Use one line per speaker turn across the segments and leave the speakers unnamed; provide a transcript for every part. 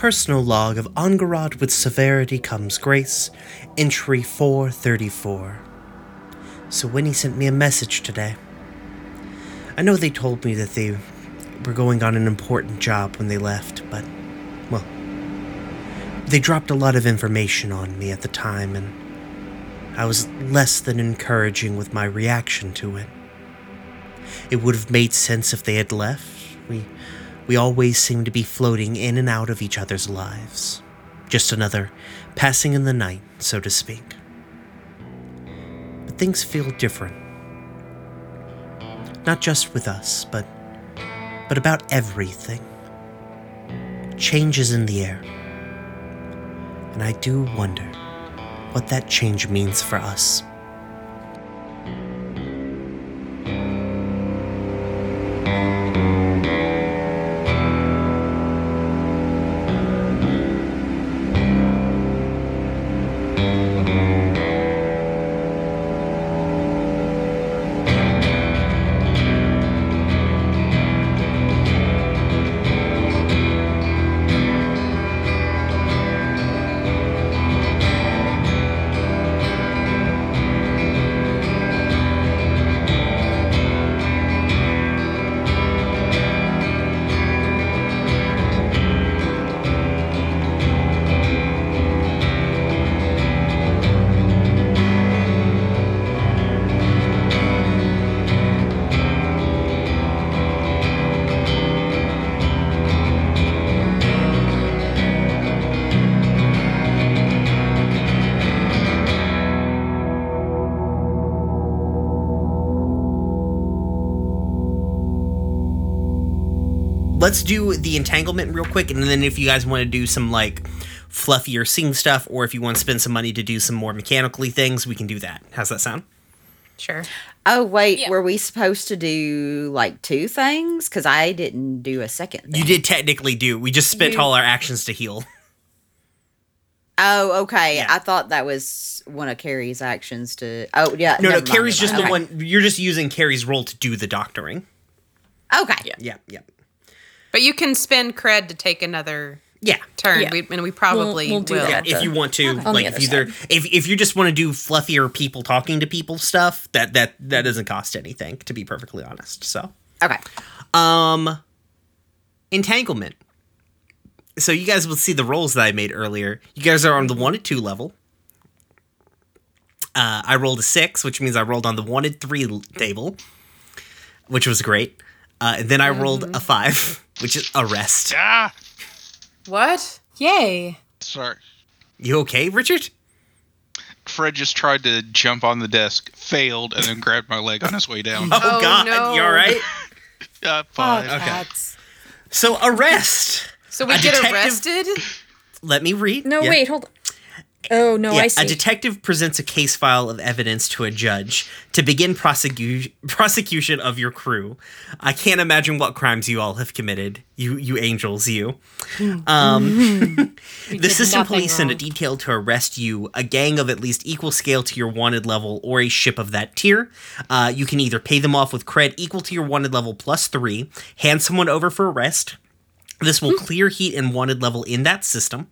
Personal log of Angharad with severity comes grace, entry 434. So Winny sent me a message today. I know they told me that they were going on an important job when they left, but, well, they dropped a lot of information on me at the time, and I was less than encouraging with my reaction to it. It would have made sense if they had left. We we always seem to be floating in and out of each other's lives. Just another passing in the night, so to speak. But things feel different. Not just with us, but but about everything. Change is in the air. And I do wonder what that change means for us. Let's do the entanglement real quick, and then if you guys want to do some like fluffier sing stuff, or if you want to spend some money to do some more mechanically things, we can do that. How's that sound?
Sure.
Oh wait,
Yeah.
were we supposed to do like two things? Because I didn't do a second. Thing.
You did technically do. We just spent
You-
all our actions to heal.
Oh, okay.
Yeah.
I thought that was one of Carrie's actions to. Oh, yeah.
No, no,
never mind,
Carrie's
never
just the
mind.
one. You're just using Carrie's role to do the doctoring.
Okay.
Yeah.
Yeah, yeah,
But you can spend cred to take another
yeah.
turn,
Yeah.
we, and we probably
we'll do
will.
that.
Yeah, if you want to,
On the
like, if either if if you just want to do fluffier people talking to people stuff, that that that doesn't cost anything. To be perfectly honest, so
Okay.
Um, entanglement. So you guys will see the rolls that I made earlier. You guys are on the one and two level. Uh, I rolled a six, which means I rolled on the one and three table, which was great. Uh, then I rolled a five, which is arrest.
Ah,
What?
Yay.
sorry.
You okay, Richard?
Fred just tried to jump on the desk, failed, and then grabbed my leg on his way down.
Oh,
Oh,
God,
no.
you all right?
Uh, fine.
Oh,
Okay.
cats.
So arrest.
So we
A
get
detective-
arrested?
Let me read.
No,
Yeah.
wait, hold on. Oh, no,
Yeah,
I see.
a detective presents a case file of evidence to a judge to begin prosecu- prosecution of your crew. I can't imagine what crimes you all have committed. You, you angels, you. Um, the system police send a detail to arrest you, a gang of at least equal scale to your wanted level, or a ship of that tier. Uh, you can either pay them off with cred equal to your wanted level plus three, hand someone over for arrest. This will clear heat and wanted level in that system,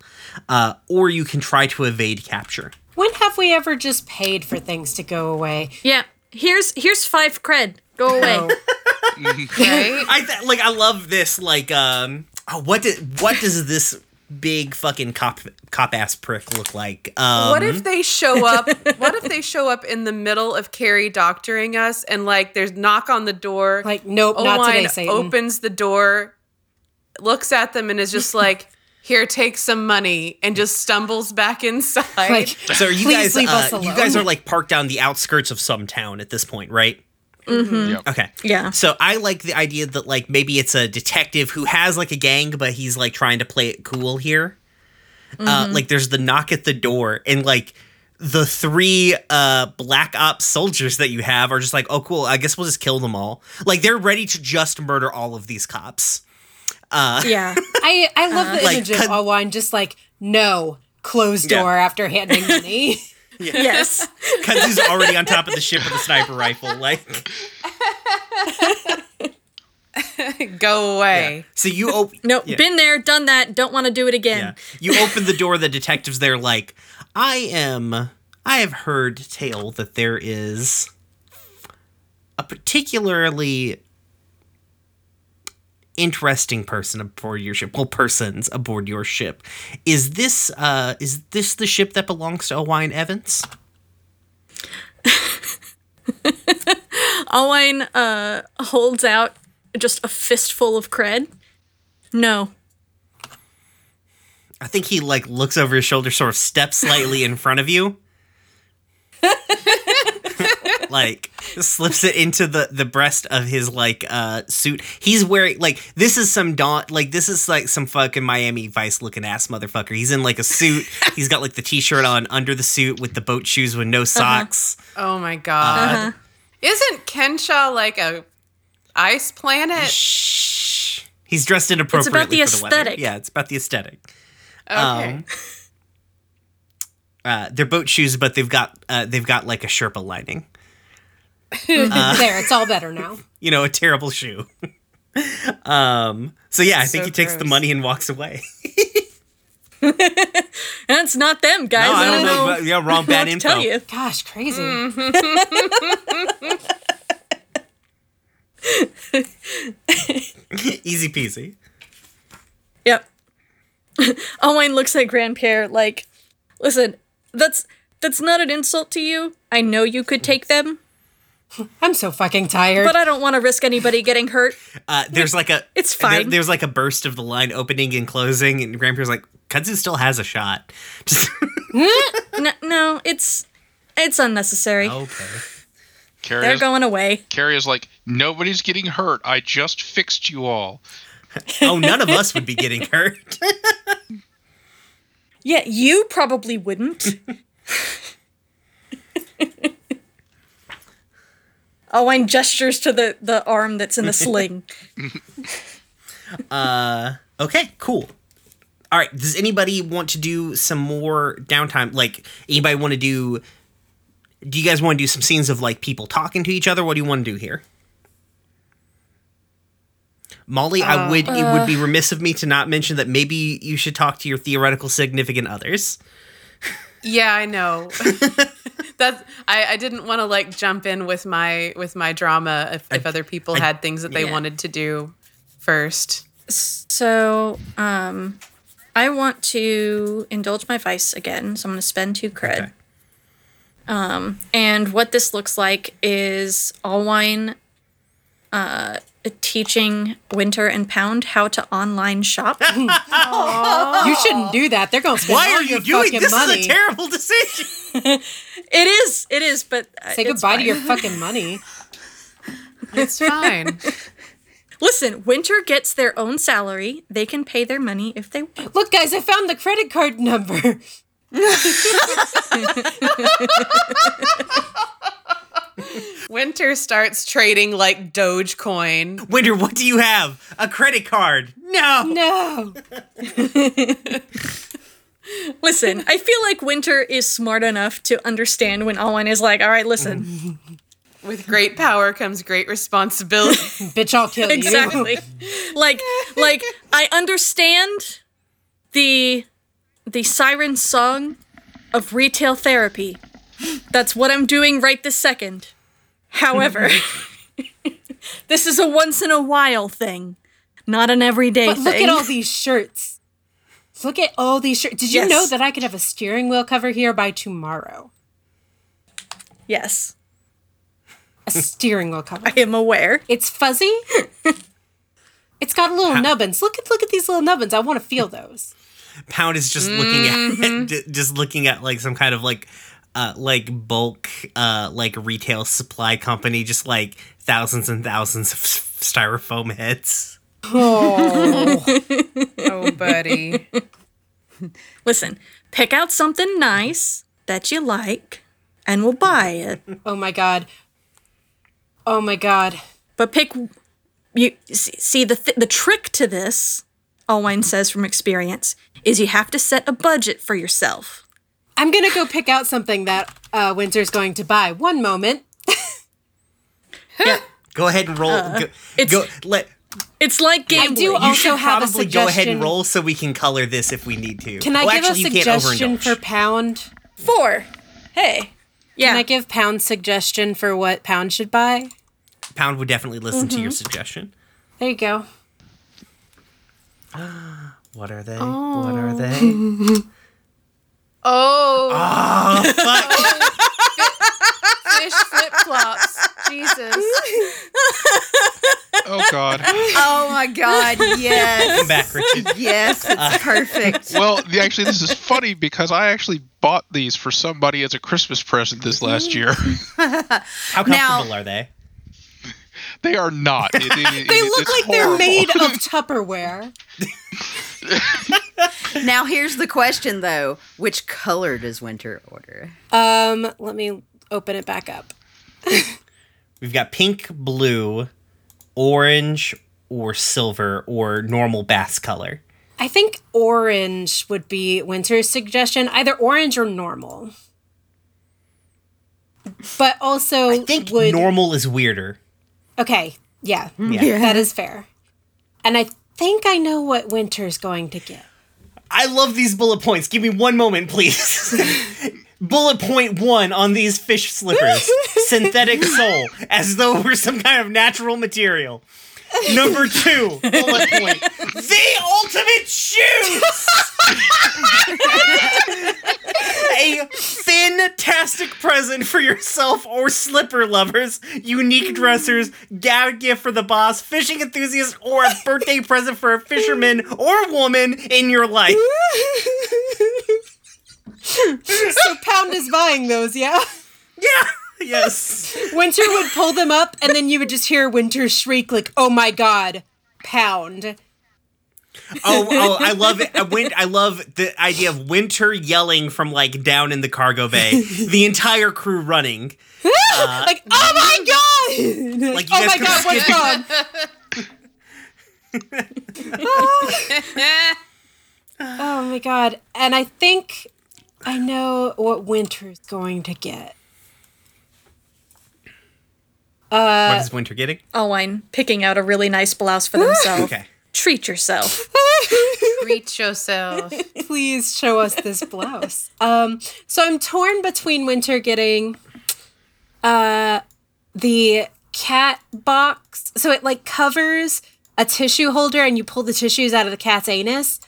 uh, or you can try to evade capture.
when have we ever just paid for things to go away?
Yeah. Here's here's five cred. Go away.
Right?
I th- like. I love this. Like, um, oh, what did what does this big fucking cop cop ass prick look like? Um,
what if they show up? What if they show up in the middle of Carrie doctoring us and like there's knock on the door?
Like, nope, not today,
Oline
Satan.
opens the door, looks at them, and is just like, "Here, take some money," and just stumbles back inside.
Like,
So are you guys?
leave us
Uh, you guys are like parked down the outskirts of some town at this point, right?
Yep.
Okay.
Yeah.
So I like the idea that like maybe it's a detective who has like a gang, but he's like trying to play it cool here. Uh, like there's the knock at the door, and like the three uh black ops soldiers that you have are just like, oh cool, I guess we'll just kill them all. Like they're ready to just murder all of these cops.
Uh, yeah.
I, I love the
Like,
image of
cut-
Owen just like, no, closed
Yeah.
door after handing money.
yes.
Because he's already on top of the ship with a sniper rifle. Like,
Go away.
So you open.
No,
yeah.
been there, done that. Don't want to do it again.
Yeah. You open the door, the detective's there like, I am I have heard tale that there is a particularly interesting person aboard your ship. Well, persons aboard your ship. Is this uh is this the ship that belongs to Owain Evans?
Alwine uh, holds out just a fistful of cred. No.
I think he like looks over his shoulder, sort of steps slightly in front of you. like slips it into the the breast of his like uh suit. He's wearing like this is some dawn like this is like some fucking Miami Vice looking ass motherfucker. He's in like a suit. He's got like the t-shirt on under the suit with the boat shoes with no socks.
Oh my god. Isn't Kenshaw like a ice planet?
Shh. He's dressed inappropriately
about the
for the weather.
aesthetic.
Yeah, it's about the aesthetic.
Okay.
Um, uh, they're boat shoes, but they've got uh, they've got like a Sherpa lining.
There, it's all better now.
You know, a terrible shoe. um. So yeah, I think
So
he takes the money and walks away.
That's not them, guys.
No, I don't know.
know
Yeah, wrong. Bad info.
tell you.
Gosh, crazy.
Easy peasy.
Yep. Owain looks at Grandpierre like, listen, that's that's not an insult to you. I know you could take them,
I'm so fucking tired.
but I don't want to risk anybody getting hurt.
Uh, there's like a
It's
there-
fine.
there's like a burst of the line opening and closing, and Grandpa's like, "Kudzu still has a shot." Just
No, no, it's it's unnecessary.
okay.
Carrie
They're
is,
going away.
Carrie is like, nobody's getting hurt. I just fixed you all.
Oh, none of us would be getting hurt.
Yeah, you probably wouldn't. Owain gestures to the the arm that's in the sling.
Uh, okay, cool. All right. Does anybody want to do some more downtime? Like, anybody want to do? Do you guys want to do some scenes of like people talking to each other? What do you want to do here? Molly, I would it would be uh, remiss of me to not mention that maybe you should talk to your theoretical significant others.
Yeah, I know. That's I, I didn't want to like jump in with my with my drama if, if other people had things that they
yeah.
wanted to do first.
So, um, I want to indulge my vice again. So I'm going to spend two cred.
Okay.
Um, and what this looks like is Allwine uh, teaching Winter and Pound how to online shop.
you shouldn't do that. They're gonna spend
Why
all
are you
your
doing
fucking
this?
money.
Is a terrible decision.
it is, it is, but uh,
Say
it's
goodbye to your fucking money.
It's fine.
Listen, Winter gets their own salary. They can pay their money if they want.
Look, guys, I found the credit card number.
Winter starts trading like Dogecoin.
Winter, what do you have? A credit card? No.
No.
Listen, I feel like Winter is smart enough to understand when Allwine is like, all right, listen,
With great power comes great responsibility.
Bitch, I'll kill you.
exactly like like i understand the the siren song of retail therapy that's what i'm doing right this second however this is a once in a while thing not an everyday
But
thing
look at all these shirts. Look at all these shirts. Did you
Yes.
know that I could have a steering wheel cover here by tomorrow?
yes
A steering wheel cover.
i am aware
It's fuzzy. It's got little nubbins. Look at look at these little nubbins. I want to feel those.
Pound is just looking at just looking at like some kind of like uh like bulk uh like retail supply company just like thousands and thousands of styrofoam heads.
Oh, oh buddy.
listen pick out something nice that you like and we'll buy it
Oh my god. Oh my god.
But pick you see see, the th- the trick to this, Allwine says from experience, is you have to set a budget for yourself.
I'm gonna go pick out something that uh, Winter's going to buy. One moment. yeah.
Go ahead and roll. go,
it's-
go let
It's like Game
I do
Boy.
also
You should
have a
probably go ahead and roll so we can color this if we need to.
Can I
oh,
give
actually,
a suggestion for Pound?
Four. Hey. Yeah.
Can I give Pound suggestion for what Pound should buy?
Pound would definitely listen to
Mm-hmm.
your suggestion.
There you go.
What are they? What are they?
Oh,
oh, fuck.
fish flip flops. Jesus.
Oh God.
Oh my god, yes.
Come back, Richard.
Yes, it's perfect.
Well, the- actually, this is funny because I actually bought these for somebody as a Christmas present this last year.
How
Now-
comfortable are they?
they are not. It- it-
They
it-
look
it's
like they're made of Tupperware.
Now here's the question though. Which color does Winter order?
Um, let me open it back up.
We've got pink, blue, orange, or silver, or normal bass color.
I think orange would be Winter's suggestion, either orange or normal. But also,
I think
would
normal is weirder.
okay, yeah, hmm.
Yeah.
that is fair. And I think I know what Winter's going to get.
I love these bullet points. Give me one moment, please. bullet point one on these fish slippers synthetic sole, as though we're some kind of natural material. Number two, bullet point the ultimate shoes! A fantastic present for yourself or slipper lovers, unique dressers, gag gift for the boss, fishing enthusiast, or a birthday present for a fisherman or woman in your life.
So Pound is buying those, yeah?
Yeah. Yes.
Winter would pull them up, and then you would just hear Winter shriek, like, oh my god, Pound.
Oh, oh, I love it. I, win- I love the idea of Winter yelling from like down in the cargo bay. The entire crew running.
Uh, like, oh my god!
Like
oh my god, what's wrong? Oh my god. And I think I know what Winter's going to get.
What is Winter getting?
Owen picking out a really nice blouse for themselves.
Okay.
Treat yourself.
Treat yourself.
Please show us this blouse. Um, so I'm torn between Winter getting uh the cat box. So it like covers a tissue holder and you pull the tissues out of the cat's anus.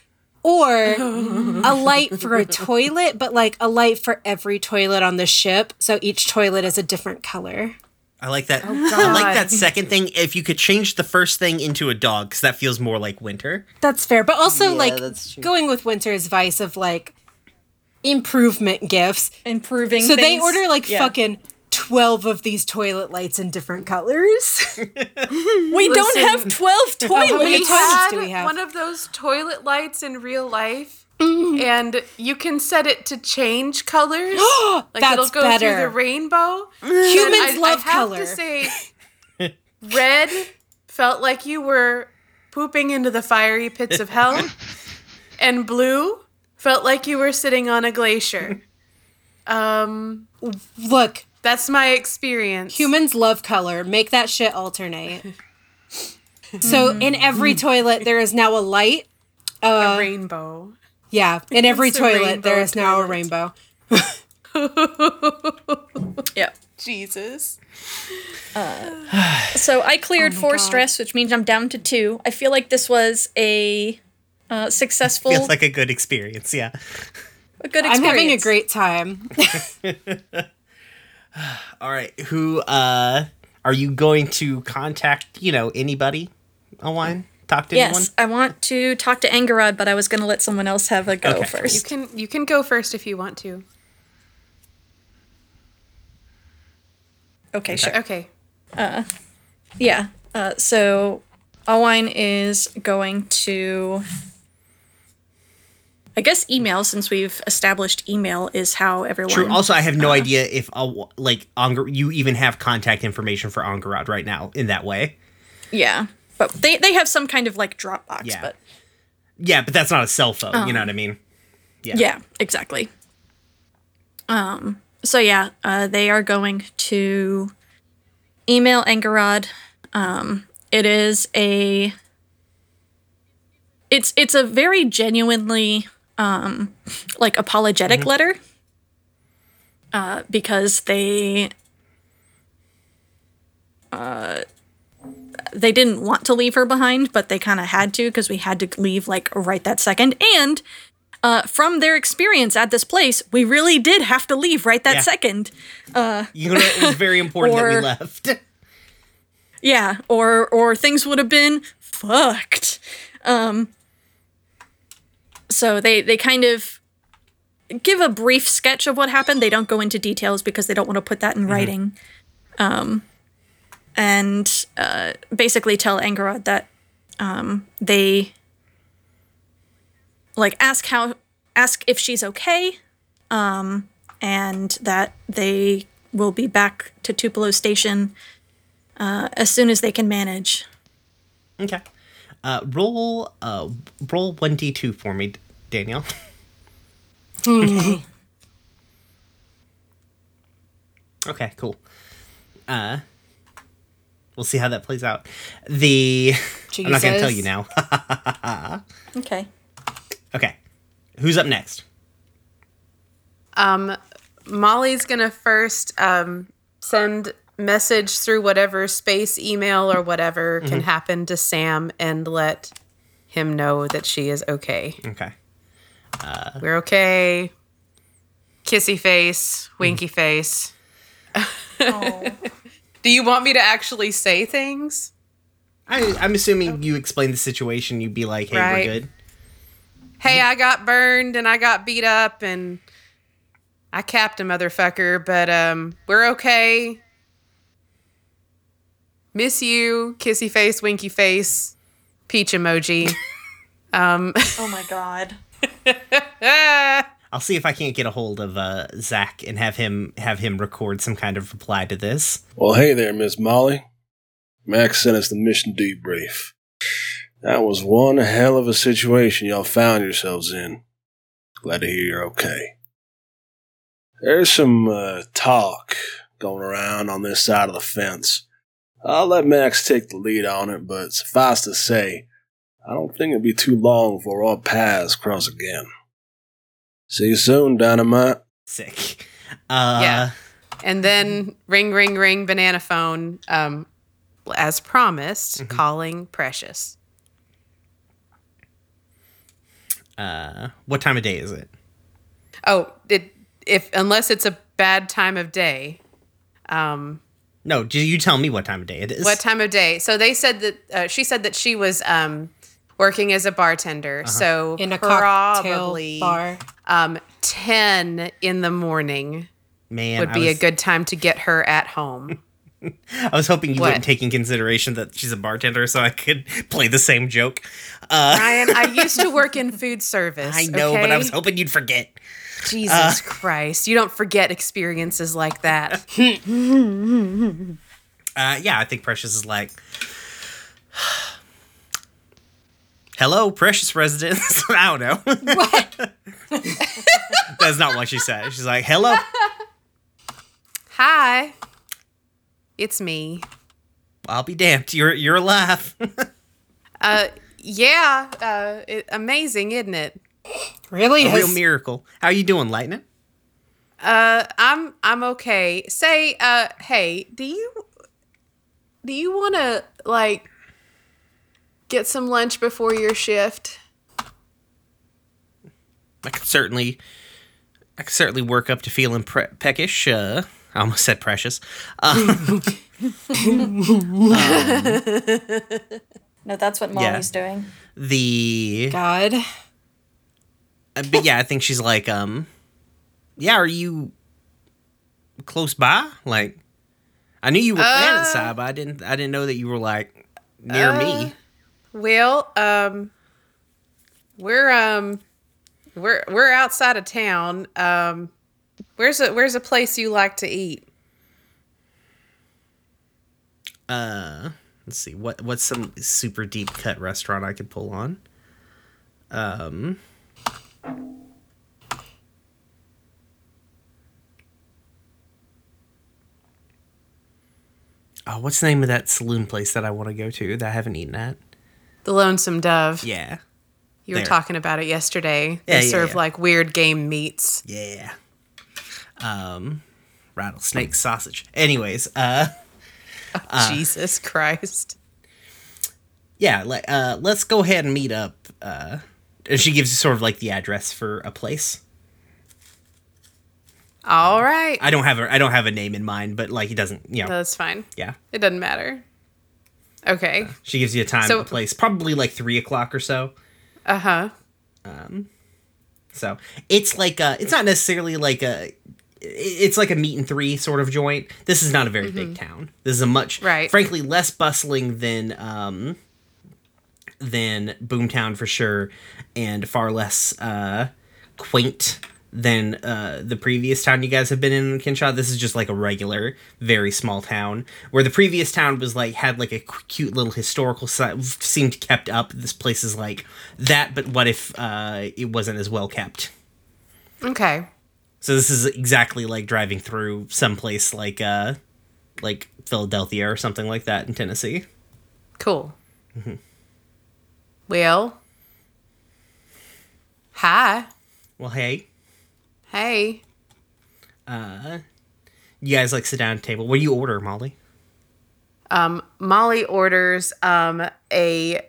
Or a light for a toilet, but like a light for every toilet on the ship. So each toilet is a different color.
I like that.
Oh,
I like that second thing. If you could change the first thing into a dog, because that feels more like Winter.
That's fair. But also
Yeah,
like going with Winter's vice of like improvement gifts.
Improving.
So they order like
Yeah.
fucking 12 of these toilet lights in different colors.
We don't have 12
How many
toilets.
toilets
had
do we have?
one of those toilet lights in real life,
Mm-hmm.
and you can set it to change colors. like
That's
it'll go
better.
through the rainbow.
Humans
I,
love
I have
color.
to say, red felt like you were pooping into the fiery pits of hell, and blue felt like you were sitting on a glacier. Um,
Look,
that's my experience.
humans love color. Make that shit alternate. So in every toilet there is now a light.
a rainbow.
Yeah, in every toilet there is
rainbow
is now a rainbow.
Yeah.
Jesus.
So I cleared four
God.
stress, which means I'm down to two. I feel like this was a uh, successful,
Feels like a good experience. Yeah.
a good
I'm having a great time.
All right. Who uh are you going to contact? You know anybody? Online? Talk to anyone?
Yes, I want to talk to Angharad, but I was going to let someone else have a go
Okay.
You
first.
can you can go first if you want to.
Okay, sure.
Okay.
Yeah. Uh, so Alwine is going to. I guess email, since we've established email, is how everyone.
True. Also, I have no idea if I'll, like Anger, you even have contact information for Angharad right now in that way.
yeah, but they they have some kind of like Dropbox.
Yeah.
But
Yeah, but that's not a cell phone.
Oh.
You know what I mean?
yeah, Yeah, exactly. Um. So yeah, uh, they are going to email Angharad, um, it is a it's it's a very genuinely um like apologetic letter uh because they uh they didn't want to leave her behind but they kind of had to because we had to leave like right that second and uh, from their experience at this place, we really did have to leave right that
Yeah.
second.
You know, it was very important that we left.
Yeah, or or things would have been fucked. Um so they they kind of give a brief sketch of what happened. They don't go into details because they don't want to put that in writing. Um and uh basically tell Angharad that um they like ask how ask if she's okay um and that they will be back to Tupelo station uh, as soon as they can manage.
Okay. Uh, roll uh, roll one d two for me, Danielle. okay, cool. Uh, we'll see how that plays out. The I'm not gonna tell you now.
Okay.
okay, who's up next?
Um, Molly's gonna first um, send message through whatever space email or whatever can happen to Sam and let him know that she is okay.
Okay.
We're okay. Kissy face, winky face. Do you want me to actually say things?
I, I'm assuming you explain the situation. You'd be like, "Hey,
Right.
we're good."
Hey, I got burned and I got beat up and I capped a motherfucker, but um, we're okay. Miss you, kissy face, winky face, peach emoji. um,
Oh my god.
I'll see if I can't get a hold of uh, Zach and have him have him record some kind of reply to this.
Well, hey there, Miss Molly. Max sent us the mission debrief. That was one hell of a situation y'all found yourselves in. Glad to hear you're okay. There's some uh, talk going around on this side of the fence. I'll let Max take the lead on it, but suffice to say, I don't think it'll be too long before our paths cross again. See you soon, Dynamite.
Sick. Uh,
Yeah. and then ring, ring, ring, banana phone. Um, as promised, calling Precious.
Uh, what time of day is it?
Oh, it if unless it's a bad time of day. Um,
No, do you tell me what time of day it is?
What time of day? So they said that uh, she said that she was um, working as a bartender. So
in a cocktail
probably
bar.
um, ten in the morning
Man,
would be
was,
a good time to get her at home.
I was hoping you
What?
wouldn't take in consideration that she's a bartender, so I could play the same joke. Uh,
Ryan, I used to work in food service.
I know, but I was hoping you'd forget.
Jesus Christ, you don't forget experiences like that.
Uh, yeah, I think Precious is like, "Hello, Precious residents." I don't know. What? That's not what she said. She's like, "Hello."
Hi, it's me.
I'll be damned. You're you're alive.
Uh, yeah, uh, it, amazing, isn't it?
Really?
a real miracle. How are you doing, Lightning?
Uh, I'm I'm okay. Say, uh, hey, do you do you want to like get some lunch before your shift?
I could certainly, I could certainly work up to feeling pre- peckish. Uh, I almost said precious. Uh,
No, that's what Molly's doing.
the,
God.
uh, but yeah, I think she's like, um, yeah, are you close by? Like, I knew you were planet side, but I didn't, I didn't know that you were like near me.
Well, um, we're um, we're we're outside of town. Um, where's a where's a place you like to eat?
Uh, let's see what what's some super deep cut restaurant I could pull on. Um. Oh, what's the name of that saloon place that I want to go to that I haven't eaten at?
The Lonesome Dove.
Yeah.
you were
there.
talking about it yesterday.
Yeah,
they
yeah,
serve
yeah.
like weird game meats.
Yeah. Um, rattlesnake sausage. Anyways, uh,
Jesus Christ.
yeah, let, uh, let's go ahead and meet up. Uh, and she gives you sort of like the address for a place.
All right.
I don't have a I don't have a name in mind, but like he doesn't, you know,
That's fine.
yeah.
It doesn't matter. Okay.
She gives you a time
So-
and a place, probably like three o'clock or so.
Uh huh.
Um, so it's like a, it's not necessarily like a, it's like a meet and three sort of joint. This is not a very big town. This is a much,
Right.
frankly, less bustling than um, than Boomtown for sure, and far less uh, quaint than uh, the previous town you guys have been in in Kinshaw. This is just like a regular, very small town. Where the previous town was like had like a cute little historical side, seemed kept up. This place is like that, but what if uh, it wasn't as well kept?
Okay.
So this is exactly like driving through someplace like uh like Philadelphia or something like that in Tennessee.
Cool.
Mm-hmm.
Well. Hi.
Well, hey,
Hey.
Uh, you guys like sit down at table. What do you order, Molly?
Um, Molly orders um a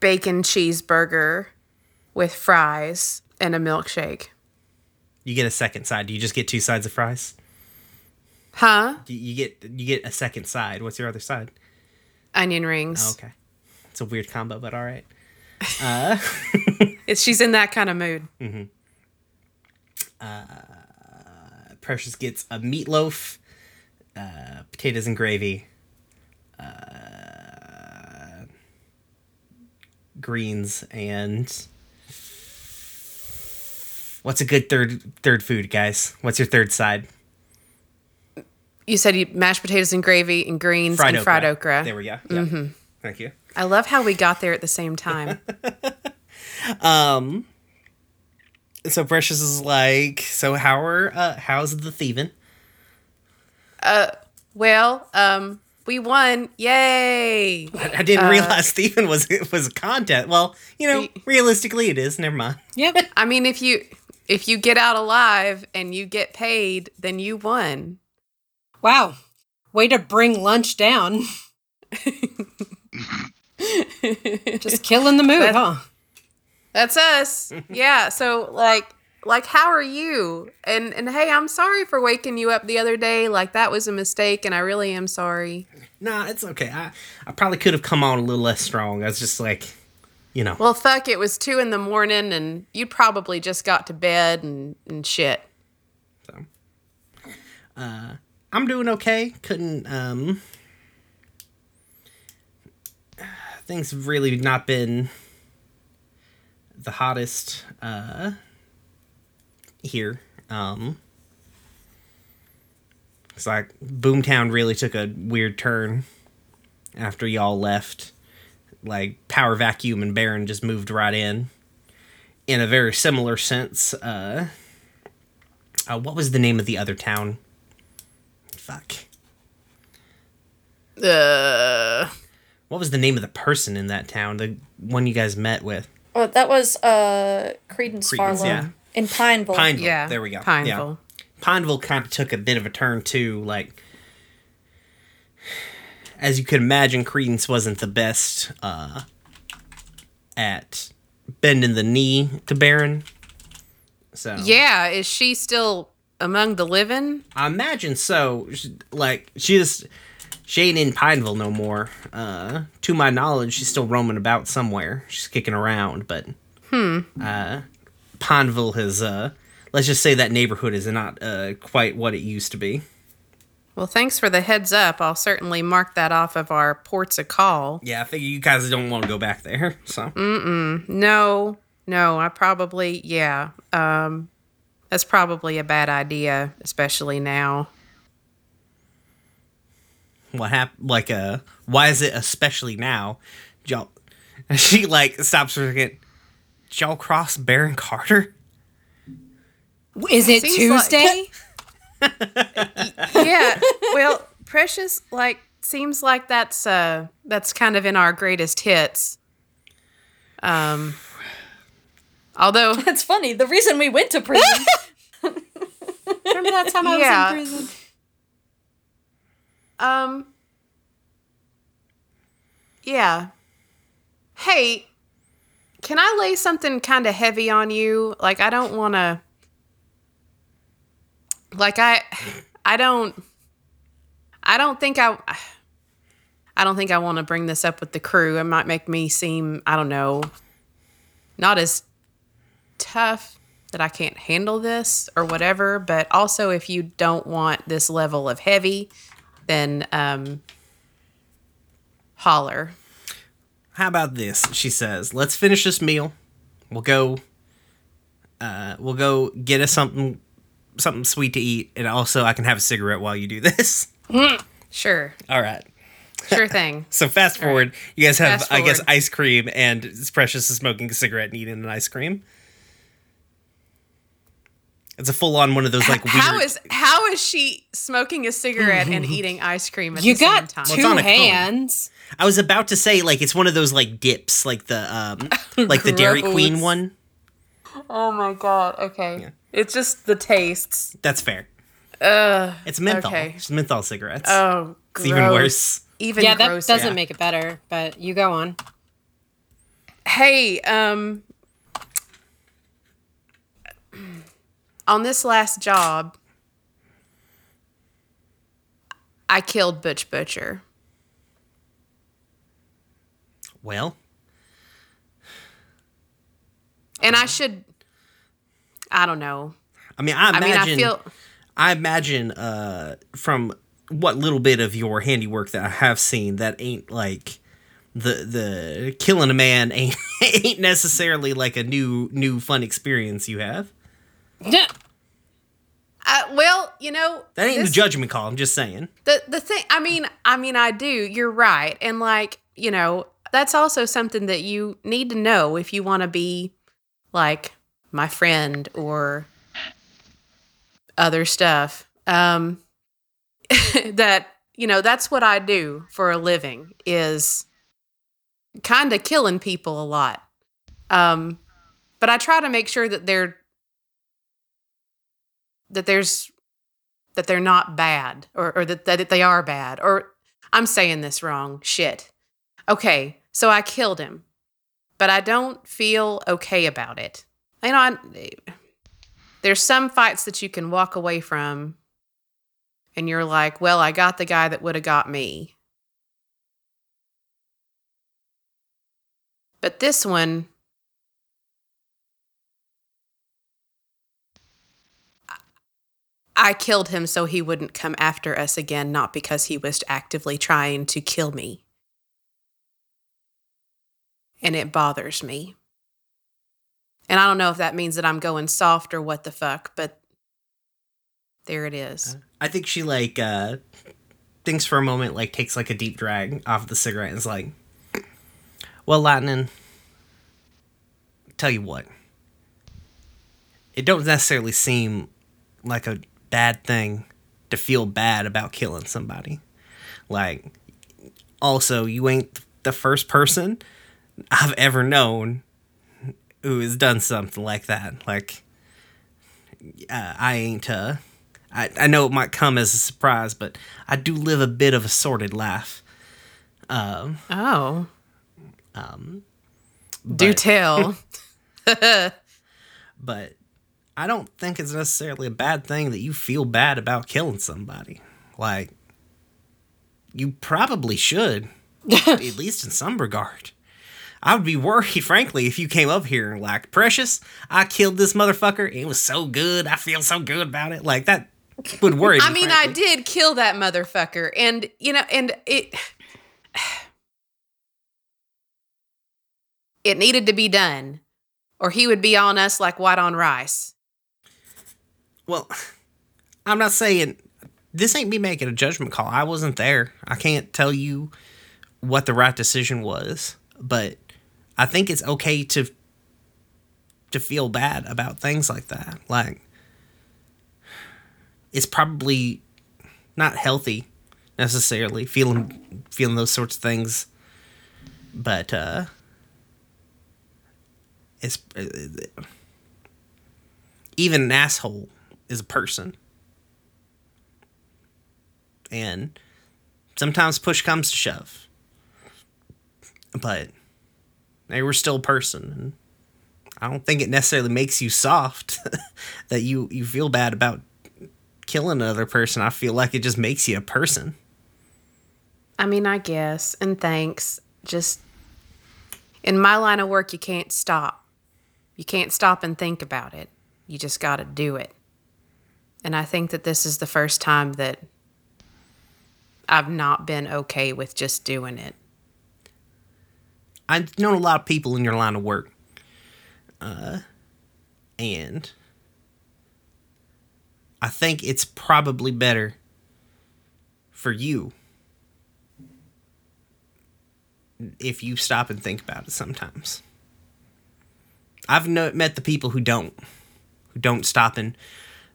bacon cheeseburger with fries and a milkshake.
You get a second side. Do you just get two sides of fries?
Huh?
Do you get you get a second side. What's your other side?
Onion rings.
Oh, okay, it's a weird combo, but all right.
It's she's in that kind of mood.
Precious gets a meatloaf, uh, potatoes and gravy, uh, greens, and what's a good third third food, guys? What's your third side?
You said you mashed potatoes and gravy and greens and fried okra.
There we go. Yeah. Thank you.
I love how we got there at the same time.
So Precious is like, so how are uh, how's the thieving?
Uh, well, um, we won. Yay!
I didn't realize Stephen was was a content. Well, you know,
We-
realistically, it is. Never mind.
Yep.
I mean, if you if you get out alive and you get paid, then you won.
Wow. Way to bring lunch down. Just killing the mood,
That-
huh?
That's us. yeah. So like like how are you? And and hey, I'm sorry for waking you up the other day. Like that was a mistake and I really am sorry.
Nah, it's okay. I I probably could have come on a little less strong. I was just like, you know,
Well, fuck, it was two in the morning and you probably just got to bed and, and shit.
So uh I'm doing okay. Couldn't um things have really not been the hottest uh here. Um it's like Boomtown really took a weird turn after y'all left. Like Power Vacuum and Baron just moved right in. In a very similar sense, uh, uh what was the name of the other town? Fuck.
Uh,
What was the name of the person in that town? The one you guys met with?
Oh, that was uh Credence,
Credence,
Farlow
yeah.
in Pineville.
Pineville.
yeah.
There we go.
Pineville.
Yeah. Pineville kind of took a bit of a turn too. Like, as you could imagine, Credence wasn't the best uh, at bending the knee to Baron. So
Yeah. Is she still among the living?
I imagine so. Like she just she ain't in Pineville no more. Uh, to my knowledge, she's still roaming about somewhere. She's kicking around, but hmm. Uh, Pineville has uh, let's just say that neighborhood is not uh quite what it used to be.
Well, thanks for the heads up. I'll certainly mark that off of our ports of call.
Yeah, I figure you guys don't want to go back there. So Mm-mm.
No, no, I probably, yeah. Um, that's probably a bad idea, especially now.
What happened? Like, uh, why is it especially now? Y'all, she like stops for a second. Did y'all cross Baron Carter?
Is it
Seems like-
Tuesday?
yeah. Well, Precious, like, seems like that's uh that's kind of in our greatest hits. Um although
That's funny. The reason we went to prison.
Remember that time I
Yeah.
was in prison?
Um yeah. Hey, can I lay something kind of heavy on you? Like I don't want to like I I don't I don't think I I don't think I want to bring this up with the crew. It might make me seem, I don't know, not as tough that I can't handle this or whatever, but also if you don't want this level of heavy, then um holler.
How about this? She says, "Let's finish this meal. We'll go. Uh, we'll go get us something, something sweet to eat, and also I can have a cigarette while you do this."
Sure.
All right.
Sure thing.
So fast forward, you guys have,
Fast
I guess, ice cream, and Precious is smoking a cigarette and eating an ice cream. It's a full on one of those like weird.
How is how is she smoking a cigarette and eating ice cream at
You
the same
got
time?
Well,
two
it's on a
hands.
I was about to say like it's one of those like dips, like the um, like the Dairy Queen
Gross.
one.
oh my god. Okay. It's just the tastes.
That's fair.
Ugh.
It's menthol.
Okay.
It's menthol cigarettes.
Oh,
it's even worse.
Even
yeah, that doesn't
Yeah.
make it better, but you go on.
Hey, um on this last job I killed Butch Butcher.
Well,
And I should I don't know.
I mean, I
I mean, I feel
I imagine uh, from what little bit of your handiwork that I have seen, that ain't like the the killing a man ain't ain't necessarily like a new new fun experience you have.
Yeah.
You know,
That ain't
this-
a judgment call. I'm just saying.
the the thing i mean i mean i do you're right and like you know that's also something that you need to know if you want to be like my friend or other stuff um that you know that's what i do for a living is kind of killing people a lot um but i try to make sure that they're that there's that they're not bad or, or that, that they are bad or i'm saying this wrong shit. Okay so i killed him but i don't feel okay about it. You know I, there's some fights that you can walk away from and you're like well i got the guy that would have got me. But this one I killed him so he wouldn't come after us again, not because he was actively trying to kill me. And it bothers me. And I don't know if that means that I'm going soft or what the fuck, but there it is.
I think she like uh thinks for a moment, like takes like a deep drag off the cigarette and is like, "Well, Lightning, tell you what, it don't necessarily seem like a bad thing to feel bad about killing somebody. Like, also, you ain't the first person I've ever known who has done something like that. Like, uh, I ain't uh." I, I know it might come as a surprise, but I do live a bit of a sordid life. Um,
Oh.
um,
Do tell.
but I don't think it's necessarily a bad thing that you feel bad about killing somebody. Like, you probably should, at least in some regard. I would be worried, frankly, if you came up here and like, Precious, I killed this motherfucker. It was so good. I feel so good about it. Like that would worry me.
I mean, I did kill that motherfucker, and you know, and it it needed to be done, or he would be on us like white on rice.
Well, I'm not saying this ain't me making a judgment call. I wasn't there. I can't tell you what the right decision was, but I think it's okay to to feel bad about things like that. Like it's probably not healthy necessarily feeling feeling those sorts of things, but uh, it's uh, even an asshole is a person, and sometimes push comes to shove, but they were still a person. And I don't think it necessarily makes you soft that you you feel bad about killing another person. I feel like it just makes you a person.
I mean, I guess. And thanks. Just in my line of work, you can't stop. You can't stop and think about it. You just got to do it. And I think that this is the first time that I've not been okay with just doing it.
I've known a lot of people in your line of work, uh, and I think it's probably better for you if you stop and think about it sometimes. I've no- met the people who don't, who don't stop and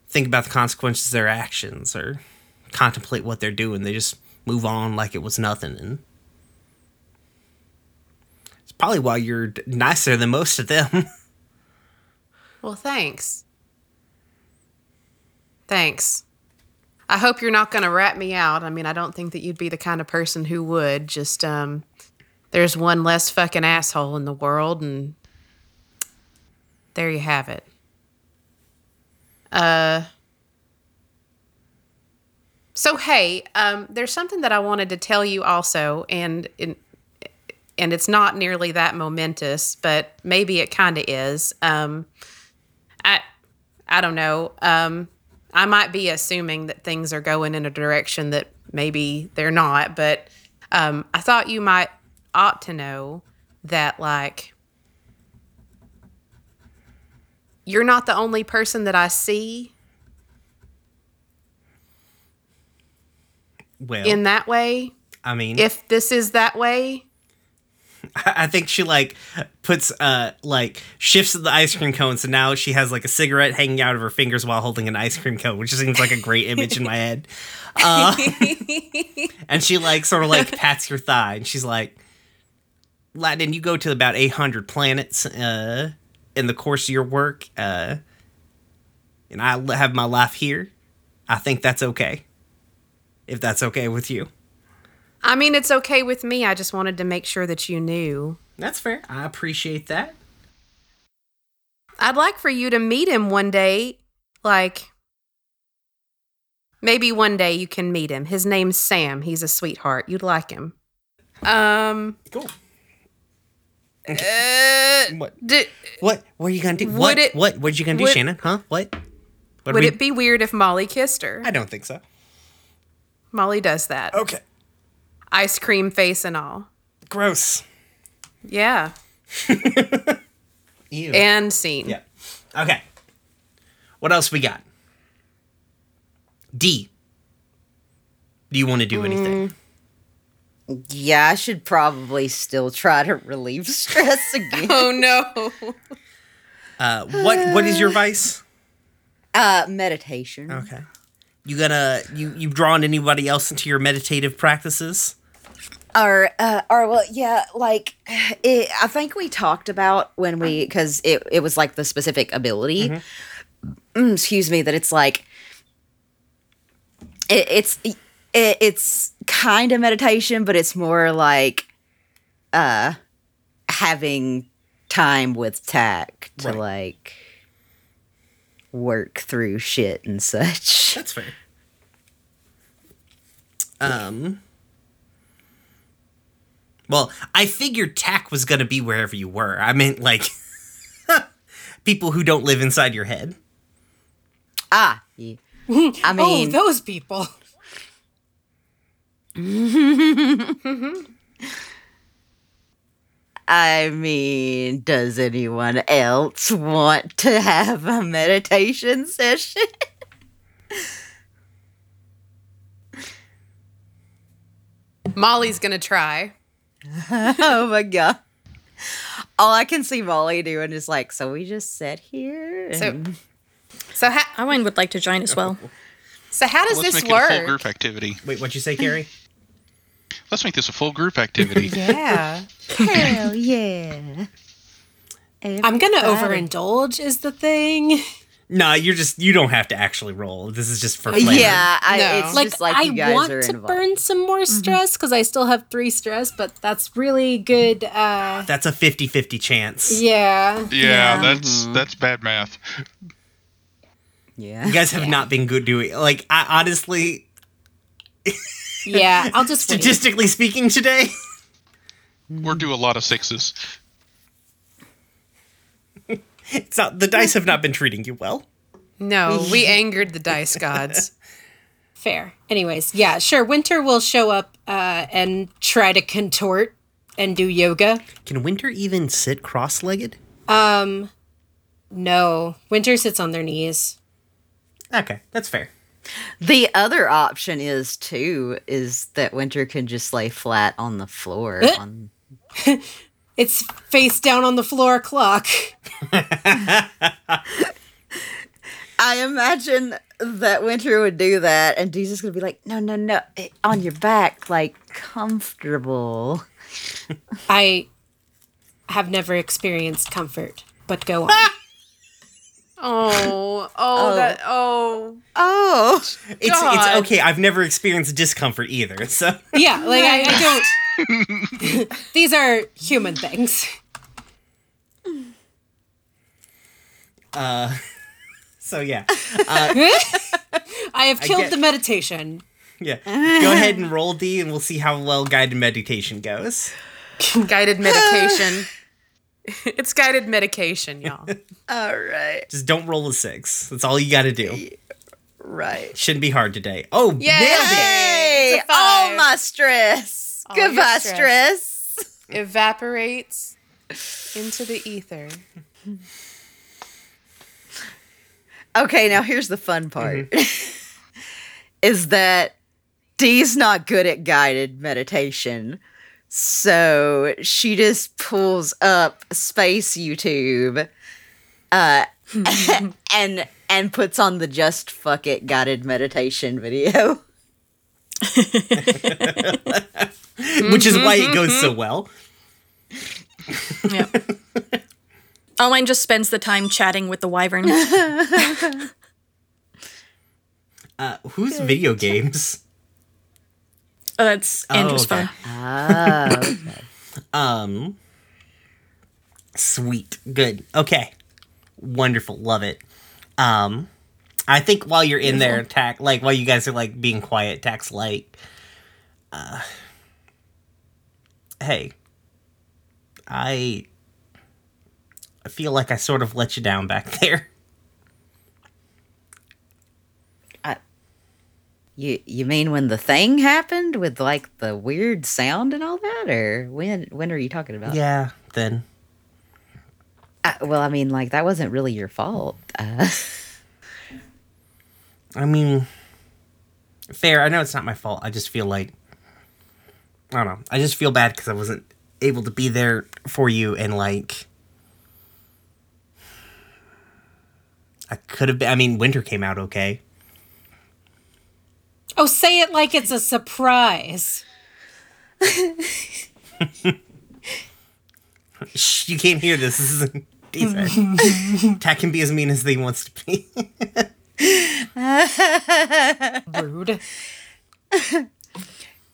think about the consequences of their actions or contemplate what they're doing. They just move on like it was nothing and it's probably why you're nicer than most of them.
Well, thanks. Thanks. I hope you're not going to rat me out. I mean, I don't think that you'd be the kind of person who would. Just, um, there's one less fucking asshole in the world, and there you have it. Uh, so hey, um, there's something that I wanted to tell you also, and and, and it's not nearly that momentous, but maybe it kind of is. Um, I I don't know. Um, I might be assuming that things are going in a direction that maybe they're not, but um, I thought you might ought to know that like you're not the only person that I see
well,
in that way.
I mean,
If this is that way,
I think she like puts uh like shifts the ice cream cone, so now she has like a cigarette hanging out of her fingers while holding an ice cream cone, which seems like a great image in my head. Uh, and she like sort of like pats your thigh, and she's like, "Latin, you go to about eight hundred planets uh in the course of your work, uh, and I have my life here. I think that's okay, if that's okay with you."
I mean, it's okay with me. I just wanted to make sure that you knew.
That's fair. I appreciate that.
I'd like for you to meet him one day. Like, maybe one day you can meet him. His name's Sam. He's a sweetheart. You'd like him. Um,
Cool.
Uh,
What?
d-
What? What are you gonna do?
Would
what?
it-
what? What are you gonna do,
would-
Shannon? Huh? What? What
would
we-
it be weird if Molly kissed her?
I don't think so.
Molly does that.
Okay.
Ice cream face and all.
Gross.
Yeah.
Ew.
And scene.
yeah. Okay. What else we got? D. Do you want to do anything?
Yeah, I should probably still try to relieve stress again.
Oh no.
Uh, what What is your vice?
Uh, meditation.
Okay. You gonna you you drawn anybody else into your meditative practices?
Or, uh, or well, yeah, like it, I think we talked about when we because it it was like the specific ability. Mm, excuse me, that it's like it, it's it, it's kind of meditation, but it's more like uh having time with tact to
Right.
like work through shit and such.
That's fair. Um. Well, I figured tack was gonna be wherever you were. I meant like people who don't live inside your head.
Ah, yeah. I
oh,
mean,
those people.
I mean, does anyone else want to have a meditation session?
Molly's gonna try.
oh my god. All I can see Molly doing is like, so we just sit here.
So-
and-
So ha-
Owen would like to join as well.
So how does
Let's
this
make it a full
work?
group activity.
Wait, what'd you say, Carrie?
Let's make this a full group activity.
Yeah.
Hell yeah.
I'm gonna overindulge is the thing.
no, you're just you don't have to actually roll. This is just for flavor.
Yeah, I,
No.
it's
Like,
just like
I
guys
want
are
to
involved.
burn some more stress because I still have three stress, but that's really good. uh
That's a 50-50 chance.
Yeah.
Yeah,
Yeah.
that's that's bad math.
Yeah.
You guys have not been good doing like I honestly
Yeah. I'll just wait.
statistically speaking today.
We're due a lot of sixes.
It's not the dice have not been treating you well.
No, we angered the dice gods.
Fair. Anyways, yeah, sure. Winter will show up uh, and try to contort and do yoga.
Can Winter even sit cross-legged?
Um, no. Winter sits on their knees.
Okay, that's fair.
The other option is too is that Winter can just lay flat on the floor.
Eh?
on,
It's face down on the floor clock.
I imagine that Winter would do that, and Jesus would be like, "No, no, no, eh, on your back, like comfortable."
I have never experienced comfort, but go on.
Oh, oh, that, oh.
Oh,
It's
God.
it's okay. I've never experienced discomfort either. So
yeah, like I, I don't. These are human things.
Uh, so yeah.
I have killed
get-
the meditation.
Yeah. Go ahead and roll D and we'll see how well guided meditation goes.
Guided medication. it's guided medication, y'all.
all right,
Just don't roll a six. That's all you gotta do.
right.
Shouldn't be hard today. Oh, nailed it!
Hey,
It's a five.
all my stress.
All
Goodbye,
stress.
stress.
Evaporates into the ether.
Okay, now here's the fun part.
Mm-hmm.
is that Dee's not good at guided meditation. So she just pulls up space YouTube uh and and puts on the just fuck it guided meditation video.
Which is why it goes so well.
Yeah. Owen just spends the time chatting with the wyvern.
Uh, whose video games?
Oh, that's Andrew's
okay.
phone.
Ah, okay.
Um. Sweet. Good. Okay. Wonderful. Love it. Um, I think while you're in there, tack like while you guys are like being quiet, tax like, uh, hey, I, I feel like I sort of let you down back there.
You you mean when the thing happened with like the weird sound and all that, or when when are you talking about?
Yeah. Then.
Uh, well, I mean, like that wasn't really your fault. Uh,
I mean, fair. I know it's not my fault. I just feel like I don't know. I just feel bad because I wasn't able to be there for you, and like I could have been. I mean, winter came out okay.
Oh, say it like it's a surprise.
Shh, you can't hear this. This isn't decent. Tat can be as mean as he wants to be.
Rude.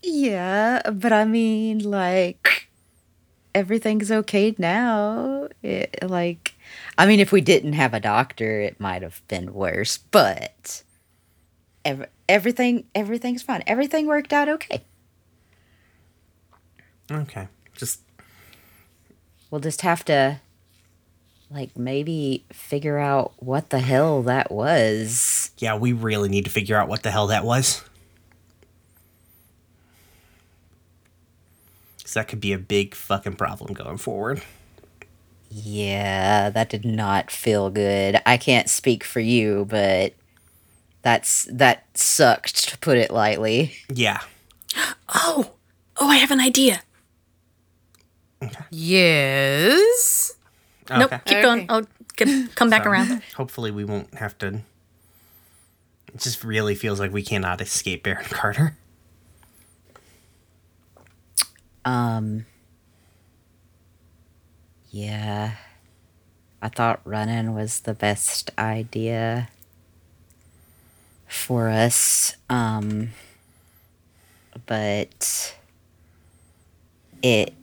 yeah, but I mean, like everything's okay now. It, like, I mean, if we didn't have a doctor, it might have been worse. But ev- everything everything's fine. Everything worked out okay.
okay, just
We'll just have to, like, maybe figure out what the hell that was.
yeah. We really need to figure out what the hell that was. Because that could be a big fucking problem going forward.
Yeah, that did not feel good. I can't speak for you, but that's that sucked to put it lightly.
Yeah.
Oh, oh, I have an idea.
Yes.
Nope,
Okay.
keep going. I'll get, come back
So,
around.
Hopefully, we won't have to It just really feels like we cannot escape Baron Carter.
Um. Yeah. I thought running was the best idea for us. Um. But it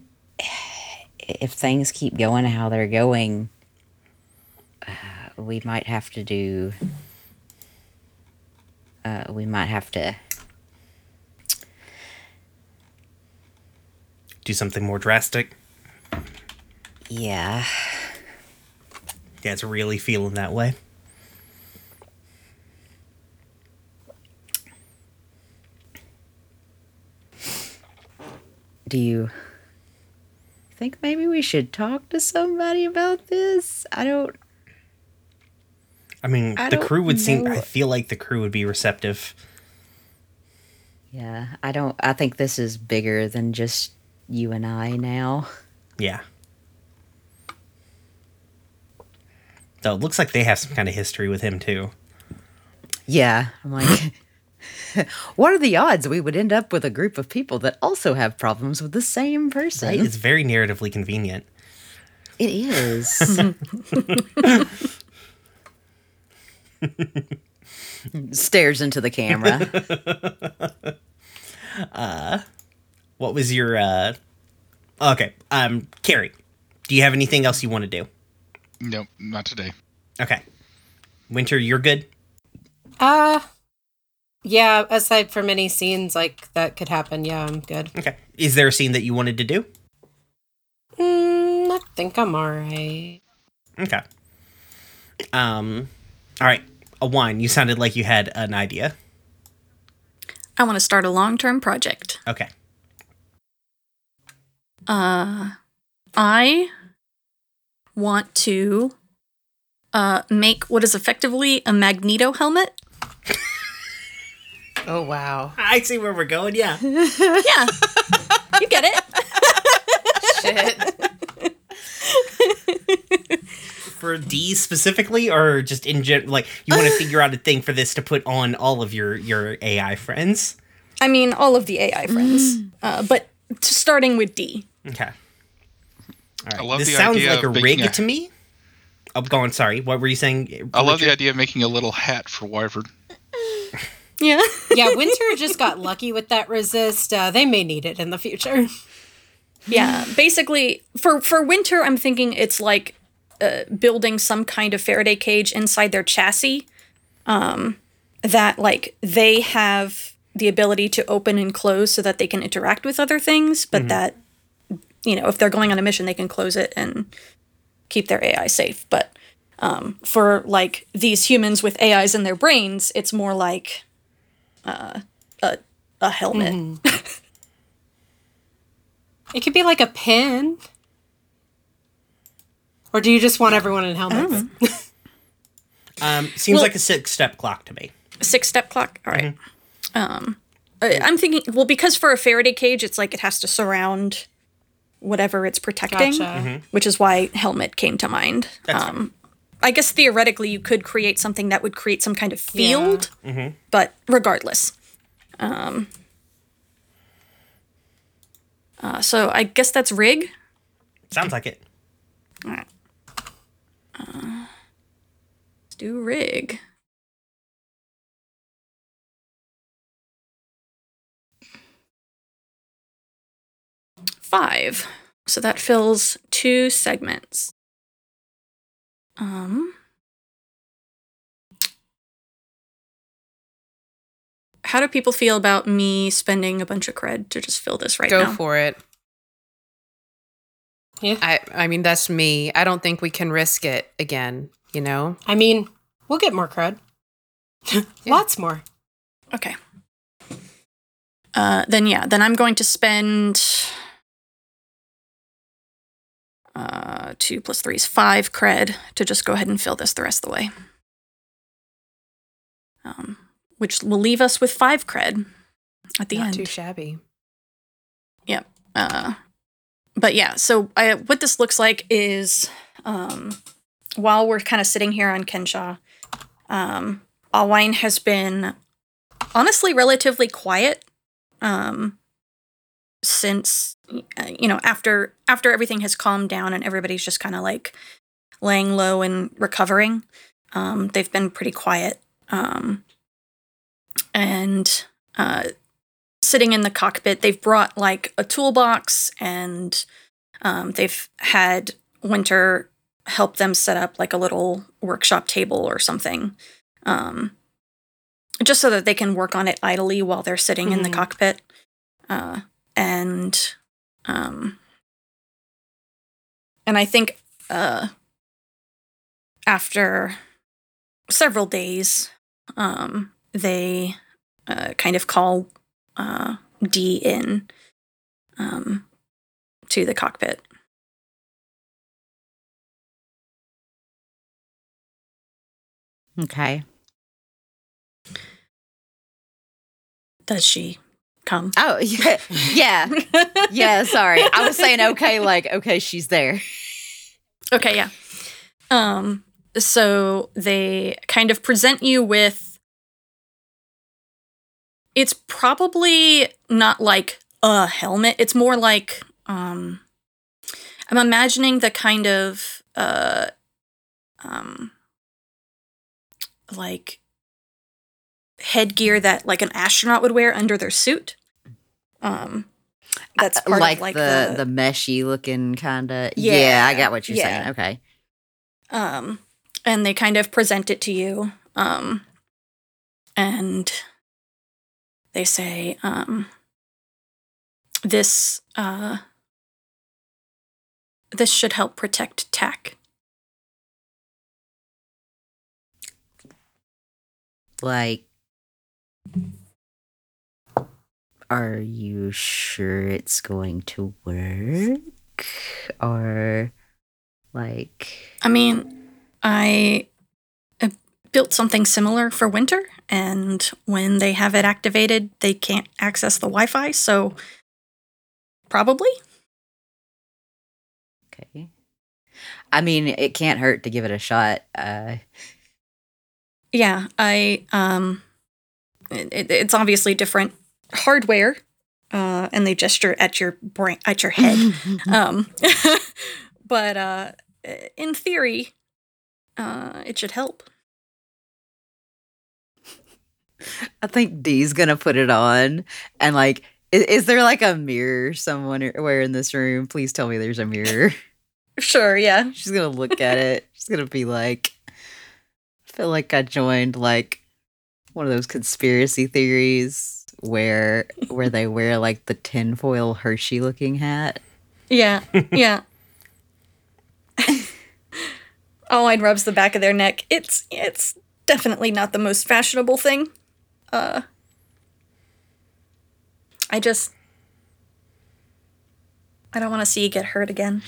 if things keep going how they're going, uh, we might have to do. Uh, we might have to
Do something more drastic.
Yeah.
Yeah, it's really feeling that way.
Do you think maybe we should talk to somebody about this? I don't.
I mean,
I
the crew would seem. I feel like the crew would be receptive.
Yeah, I don't. I think this is bigger than just you and I now.
Yeah. Though it looks like they have some kind of history with him too.
Yeah, I'm like, what are the odds we would end up with a group of people that also have problems with the same person?
Right? It's very narratively convenient.
It is. Stares into the camera.
What was your uh Okay. Um Carrie, do you have anything else you want to do?
Nope, not today.
Okay. Winter, you're good?
Uh yeah, aside from any scenes like that could happen, yeah, I'm good.
Okay. Is there a scene that you wanted to do?
Mm, I think I'm alright.
Okay. Um all right. A wine. You sounded like you had an idea.
I want to start a long term project.
Okay.
Uh, I want to uh, make what is effectively a Magneto helmet.
Oh wow.
I see where we're going. Yeah.
Yeah, you get it.
Shit.
for D specifically, or just in general? Like, you want to figure out a thing for this to put on all of your your AI friends?
I mean, all of the AI friends, uh, but t- starting with D.
Okay. All right.
I love
this
the
sounds
idea
like a rig
a-
to me. Oh, go on. Sorry. What were you saying?
I love the idea of making a little hat for Wyvern.
Yeah.
Yeah, Winter just got lucky with that resist. Uh, they may need it in the future.
Yeah, basically for for winter, I'm thinking it's like uh, building some kind of Faraday cage inside their chassis. Um, that like they have the ability to open and close so that they can interact with other things, but that you know if they're going on a mission, they can close it and keep their AI safe. But um, for like these humans with AIs in their brains, it's more like uh, a a helmet.
It could be like a pin. Or do you just want everyone in helmets?
Um, seems
Well-
like a six step clock to me.
six step clock. All right. Um, I- I'm thinking, well, because for a Faraday cage, it's like it has to surround whatever it's protecting,
Gotcha.
which is why helmet came to mind.
That's
um, I guess theoretically, you could create something that would create some kind of field, but regardless. Um, uh, so I guess that's rig.
Sounds like it.
All right. Uh, let's do rig. Five. So that fills two segments. Um. How do people feel about me spending a bunch of cred to just fill this right
Go
now?
Go for it.
Yeah.
I I mean that's me. I don't think we can risk it again, you know?
I mean, we'll get more cred. Lots more.
Okay. Uh, then yeah, then I'm going to spend uh, two plus three is five cred to just go ahead and fill this the rest of the way. Um, which will leave us with five cred at the
Not
end.
too shabby.
Yep. Uh, but yeah, so I, what this looks like is um, while we're kind of sitting here on Kenshaw, um, Alwine has been honestly relatively quiet um, since you know after after everything has calmed down and everybody's just kind of like laying low and recovering. Um, they've been pretty quiet um, and uh, sitting in the cockpit. They've brought like a toolbox and um, they've had Winter help them set up like a little workshop table or something. Um, just so that they can work on it idly while they're sitting in the
Mhm.
cockpit. Uh, and um, and I think uh, after several days, um, they uh, kind of call uh, D in um, to the cockpit.
Okay.
Does she come?
Oh yeah, yeah, yeah. Sorry, I was saying okay, like okay, she's there.
Okay, yeah. Um, so they kind of present you with. It's probably not like a helmet. It's more like um, I'm imagining the kind of uh, um, like headgear that like an astronaut would wear under their suit. Um, that's part
like,
of like
the,
the,
the meshy looking kind of. Yeah, I
Yeah,
got what you're
yeah.
saying. Okay.
um and they kind of present it to you um and they say um this uh this should help protect tack
Like, are you sure it's going to work? Or, like,
i mean i built something similar for winter and when they have it activated they can't access the wi-fi so probably
okay. I mean, it can't hurt to give it a shot. Uh,
Yeah, I um it, it's obviously different hardware uh and they gesture at your brain at your head. um but uh in theory uh it should help.
I think Dee's gonna put it on and like. Is, is there like a mirror somewhere in this room? Please tell me there's a mirror.
Sure, yeah.
She's gonna look at it. She's gonna be like, I feel like I joined like one of those conspiracy theories where where they wear like the tinfoil Hershey looking hat.
Yeah. Yeah. Owen rubs the back of their neck. It's it's definitely not the most fashionable thing. Uh I just I don't want to see you get hurt again.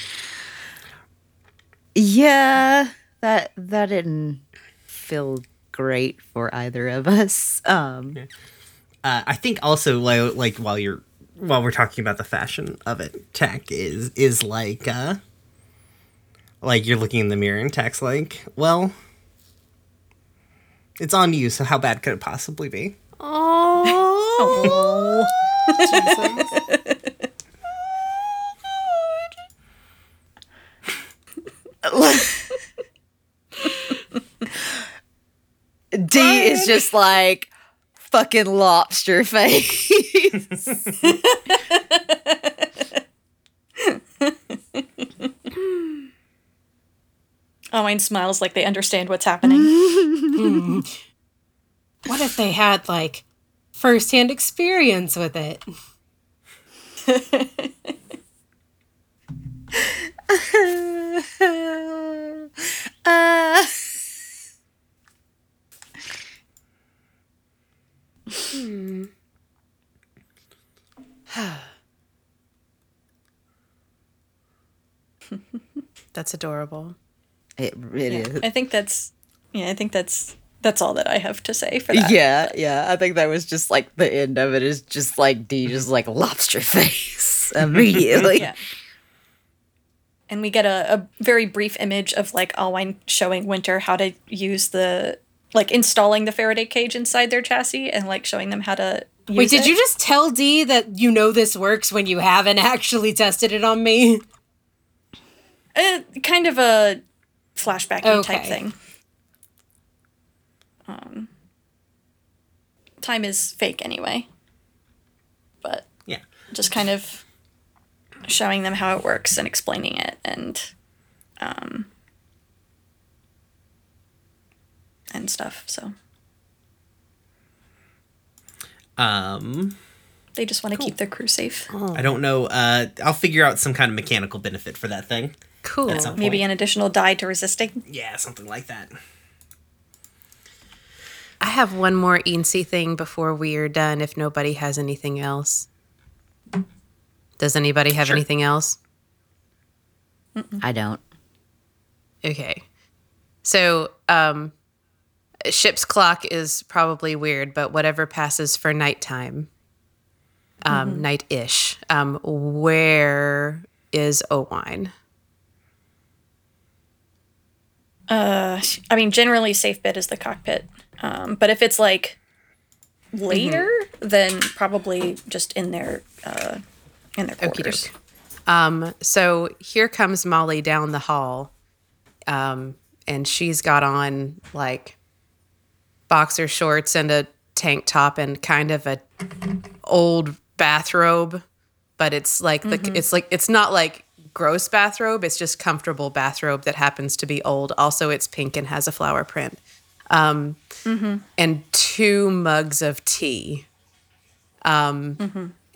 Yeah, that that didn't feel great for either of us. Um,
Uh, I think also like, like while you're while we're talking about the fashion of it, tech is is like uh like you're looking in the mirror and tech's like, well, it's on you. So how bad could it possibly be?
Oh.
D is just like fucking lobster face.
Owen smiles like they understand what's happening.
What if they had like firsthand experience with it?
uh, Hmm.
That's adorable.
it it
Yeah,
is.
I think that's yeah, I think that's that's all that I have to say for that.
Yeah, yeah. I think that was just like the end of it is just like D mm-hmm. just like lobster face immediately.
Yeah. And we get a, a very brief image of like Alwine showing Winter how to use the like installing the Faraday cage inside their chassis and like showing them how to use
Wait, did
it.
you just tell D that you know this works when you haven't actually tested it on me?
Uh, kind of a flashbacky type
Okay.
thing. Um, time is fake anyway, but
Yeah.
just kind of showing them how it works and explaining it and um, and stuff. So
Um,
they just want to keep their crew safe.
I don't know. Uh, I'll figure out some kind of mechanical benefit for that thing.
Cool.
Maybe an additional die to resisting.
yeah, something like that.
I have one more eensy thing before we are done. If nobody has anything else, does anybody have
Sure.
anything else?
I don't.
Okay. So, um, ship's clock is probably weird, but whatever passes for nighttime, um, night-ish. Um, where is Owine?
Uh, I mean, generally safe bit is the cockpit. Um, but if it's like later, then probably just in their uh, in their quarters.
Um, so here comes Molly down the hall, um, and she's got on like boxer shorts and a tank top and kind of a old bathrobe, but it's like the it's like it's not like gross bathrobe. It's just comfortable bathrobe that happens to be old. Also, it's pink and has a flower print. Um, and two mugs of tea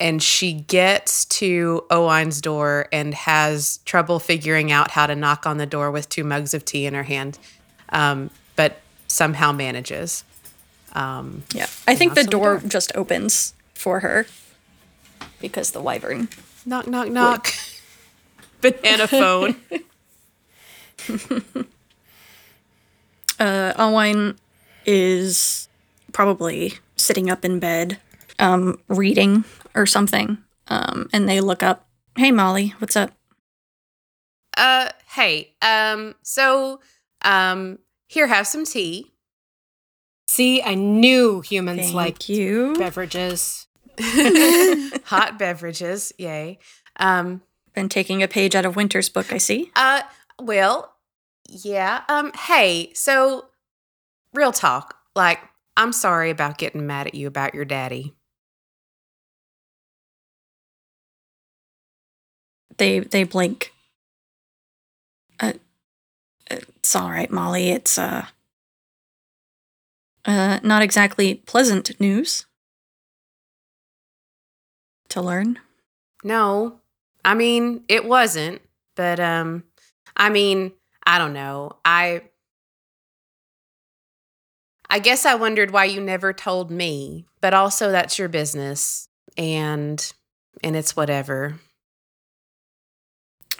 and she gets to Owine's door and has trouble figuring out how to knock on the door with two mugs of tea in her hand, um, somehow manages.
Um, Yeah, I think the
on the
door just opens for her because the wyvern.
Knock, knock, knock. Banana phone.
Uh, Alwine is probably sitting up in bed, um, reading or something. Um, and they look up. Hey, Molly, what's up?
uh, hey, um, so, um, here, have some tea.
See, I knew humans
Thank
liked
you.
beverages.
Hot beverages, yay. Um,
Been taking a page out of Winter's book, I see.
Uh, well, yeah. Um, hey, so real talk. Like, I'm sorry about getting mad at you about your daddy.
They they blink. Uh, it's all right, Molly. It's uh, uh, not exactly pleasant news to learn.
No, I mean it wasn't, but um, I mean I don't know. I I guess I wondered why you never told me, but also that's your business, and and it's whatever.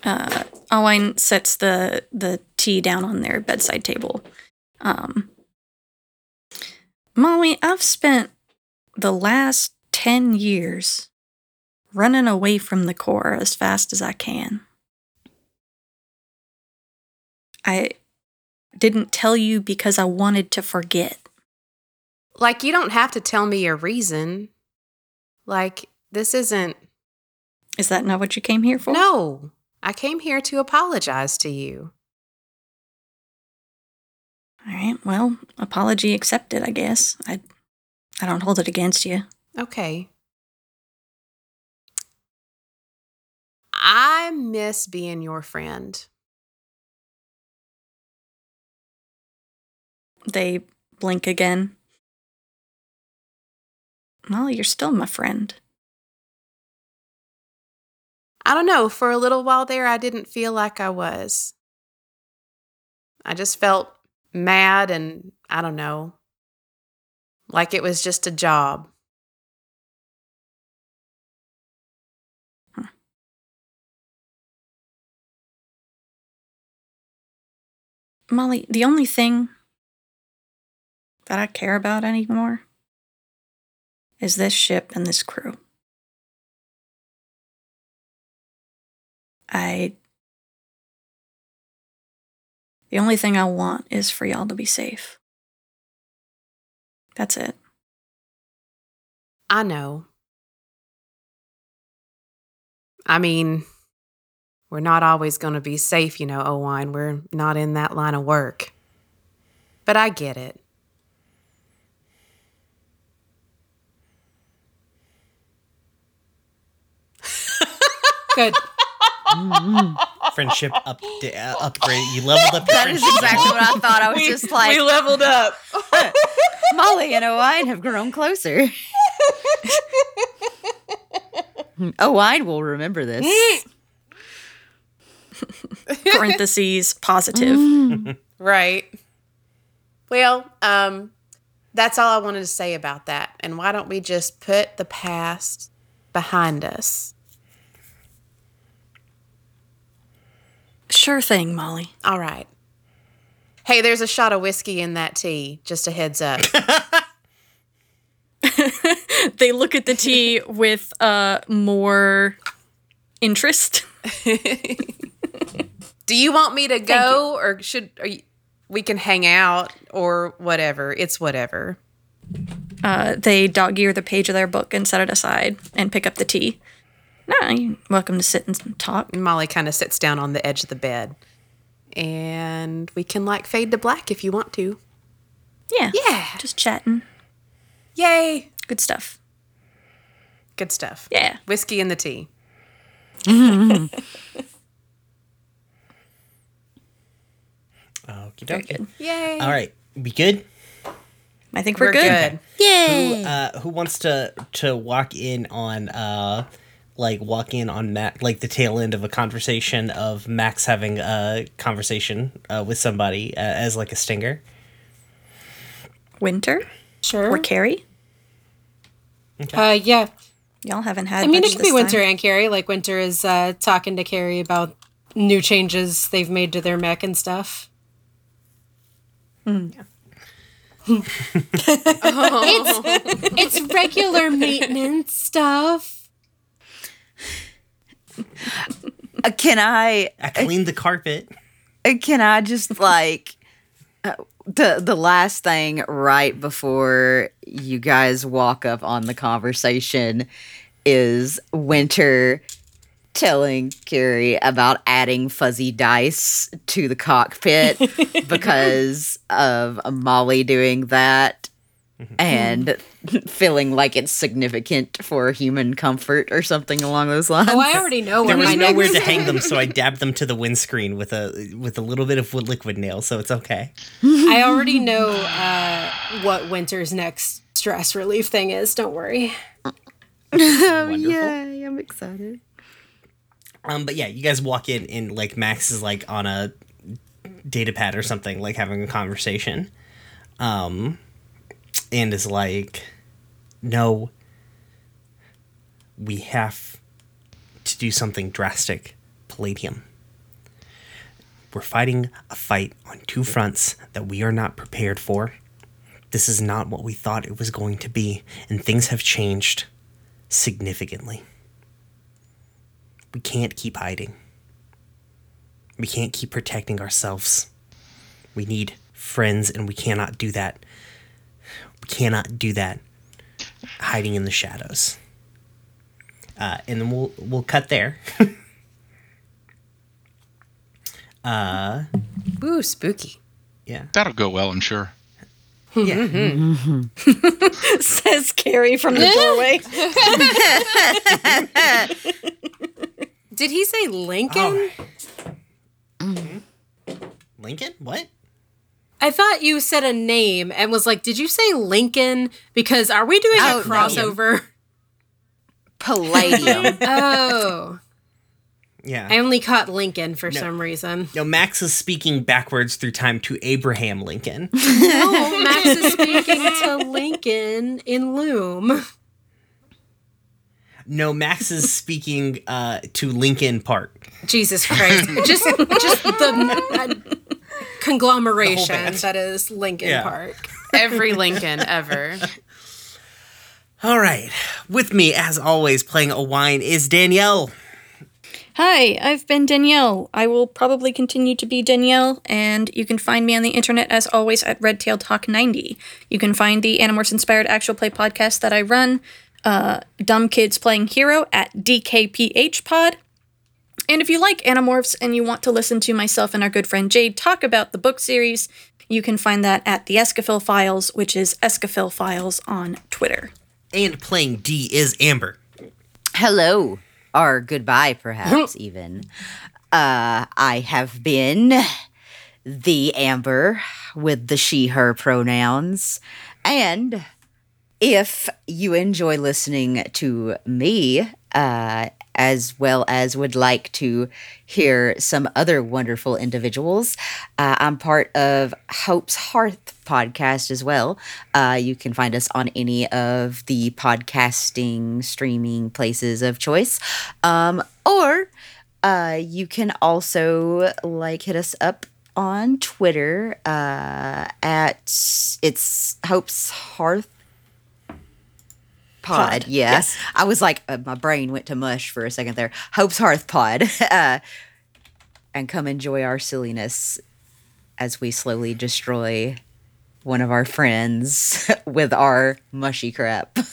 uh, Alwine sets the the tea down on their bedside table. Um, Molly, I've spent the last ten years running away from the core as fast as I can. I didn't tell you because I wanted to forget.
Like you don't have to tell me your reason. Like this isn't.
Is that not what you came here for?
No, I came here to apologize to you.
All right. Well, apology accepted. I guess I. I don't hold it against you.
Okay. I miss being your friend.
They blink again. Molly, you're still my friend.
I don't know, for a little while there, I didn't feel like I was. I just felt mad and I don't know, like it was just a job.
Molly, the only thing that I care about anymore is this ship and this crew. I. The only thing I want is for y'all to be safe. That's it.
I know. I mean, we're not always going to be safe, you know, Owine. We're not in that line of work. But I get it.
Good.
Friendship up, uh, upgrade. You leveled up. Your
That is
friendship.
exactly what I thought. I was just like, we
leveled up.
Molly and Owine have grown closer. Owine will remember this.
Parentheses positive.
Right. Well, um, that's all I wanted to say about that. And why don't we just put the past behind us?
Sure thing, Molly.
All right. Hey, there's a shot of whiskey in that tea. Just a heads up.
They look at the tea with uh more interest.
Do you want me to go, or should are you, we can hang out, or whatever? It's whatever.
Uh, they dog ear the page of their book and set it aside and pick up the tea. No, you're welcome to sit and talk.
Molly kind of sits down on the edge of the bed, and we can like fade to black if you want to.
Yeah.
Yeah.
Just chatting.
Yay!
Good stuff.
Good stuff.
Yeah.
Whiskey and the tea.
Okie
Very
dokie.
good.
Yay!
All right, Be good?
I think we're,
We're
good.
good.
Who, uh, who wants to to walk in on uh, like walk in on Mac, like the tail end of a conversation of Max having a conversation uh, with somebody uh, as like a stinger?
Winter
Sure.
or Carrie?
Uh, yeah.
Y'all haven't had.
I mean, it could
this
be Winter
time.
and Carrie. Like Winter is uh, talking to Carrie about new changes they've made to their mech and stuff. Yeah. it's it's regular maintenance stuff.
Uh, can I
I cleaned the carpet.
uh, can I just like uh, the the last thing right before you guys walk up on the conversation is Winter telling Carrie about adding fuzzy dice to the cockpit because of Molly doing that and feeling like it's significant for human comfort or something along those lines.
Oh, I already know
There was nowhere
next.
to hang them, so I dabbed them to the windscreen with a with a little bit of wood liquid nail, so it's okay.
I already know uh, what Winter's next stress relief thing is. Don't worry.
Wonderful.
Yay, I'm excited.
Um, but yeah, you guys walk in and like Max is like on a data pad or something, like having a conversation. Um, and is like, no, we have to do something drastic, Palladium. We're fighting a fight on two fronts that we are not prepared for. This is not what we thought it was going to be, and things have changed significantly. We can't keep hiding. We can't keep protecting ourselves. We need friends, and we cannot do that. We cannot do that hiding in the shadows. Uh, and then we'll we'll cut there. uh,
Ooh, spooky.
yeah,
That'll go well, I'm sure.
yeah.
Says Carrie from the doorway.
Did he say Lincoln?
Lincoln, what?
I thought you said a name and was like, "Did you say Lincoln?" Because are we doing
Oh,
a
no.
crossover?
Palladium.
oh,
Yeah.
I only caught Lincoln for some reason.
No, Max is speaking backwards through time to Abraham Lincoln.
No, Max is speaking to Lincoln in Loom.
No, Max is speaking uh, to Lincoln Park.
Jesus Christ! just, just the uh, conglomeration that is Lincoln
Yeah.
Park.
Every Lincoln ever.
All right. With me, as always, playing a wine is Danielle.
Hi, I've been Danielle. I will probably continue to be Danielle, and you can find me on the internet as always at Redtail Talk 90. You can find the Animorphs inspired actual play podcast that I run, uh, Dumb Kids Playing Hero, at DKPH Pod. And if you like Animorphs and you want to listen to myself and our good friend Jade talk about the book series, you can find that at the Escafil Files, which is Escafil Files on Twitter.
And playing D is Amber.
Hello, or goodbye, perhaps even. Uh, I have been the Amber with the she, her pronouns. And if you enjoy listening to me, uh, as well as would like to hear some other wonderful individuals, uh, I'm part of Hope's Hearth podcast as well. Uh, you can find us on any of the podcasting streaming places of choice, um, or uh, you can also like hit us up on Twitter uh, at it's Hope's Hearth pod. Yeah.
yes.
I was like, uh, my brain went to mush for a second there. Hope's Hearth pod. uh, and come enjoy our silliness as we slowly destroy one of our friends with our mushy crap.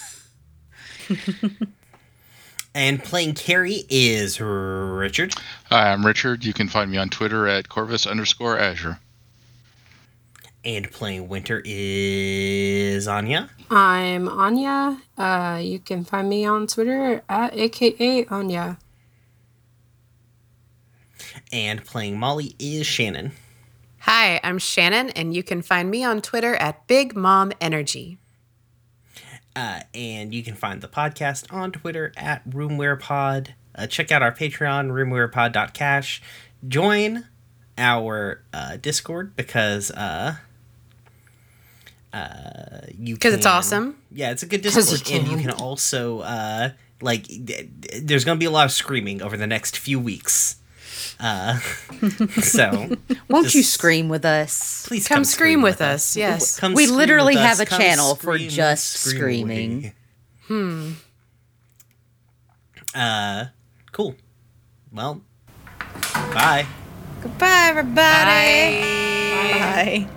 And playing Carrie is Richard.
Hi, I'm Richard. You can find me on Twitter at Corvus underscore Azure.
And playing Winter is Anya.
I'm Anya. Uh, you can find me on Twitter at AKA Anya.
And playing Molly is Shannon.
Hi, I'm Shannon, and you can find me on Twitter at Big Mom Energy.
Uh, and you can find the podcast on Twitter at RoomWherePod. Uh, check out our Patreon, roomwherepod.cash. Join our uh, Discord because uh, uh, you
Because it's awesome.
Yeah, it's a good Discord,
you
and you
can.
can also uh, like. d- d- There's going to be a lot of screaming over the next few weeks. Uh, so
Won't you scream with us?
please
Come scream with us, yes.
Come
We literally have a
Come
channel for
scream,
just
scream
screaming.
away. Hmm. Uh, cool. Well, bye.
Goodbye, everybody.
Bye.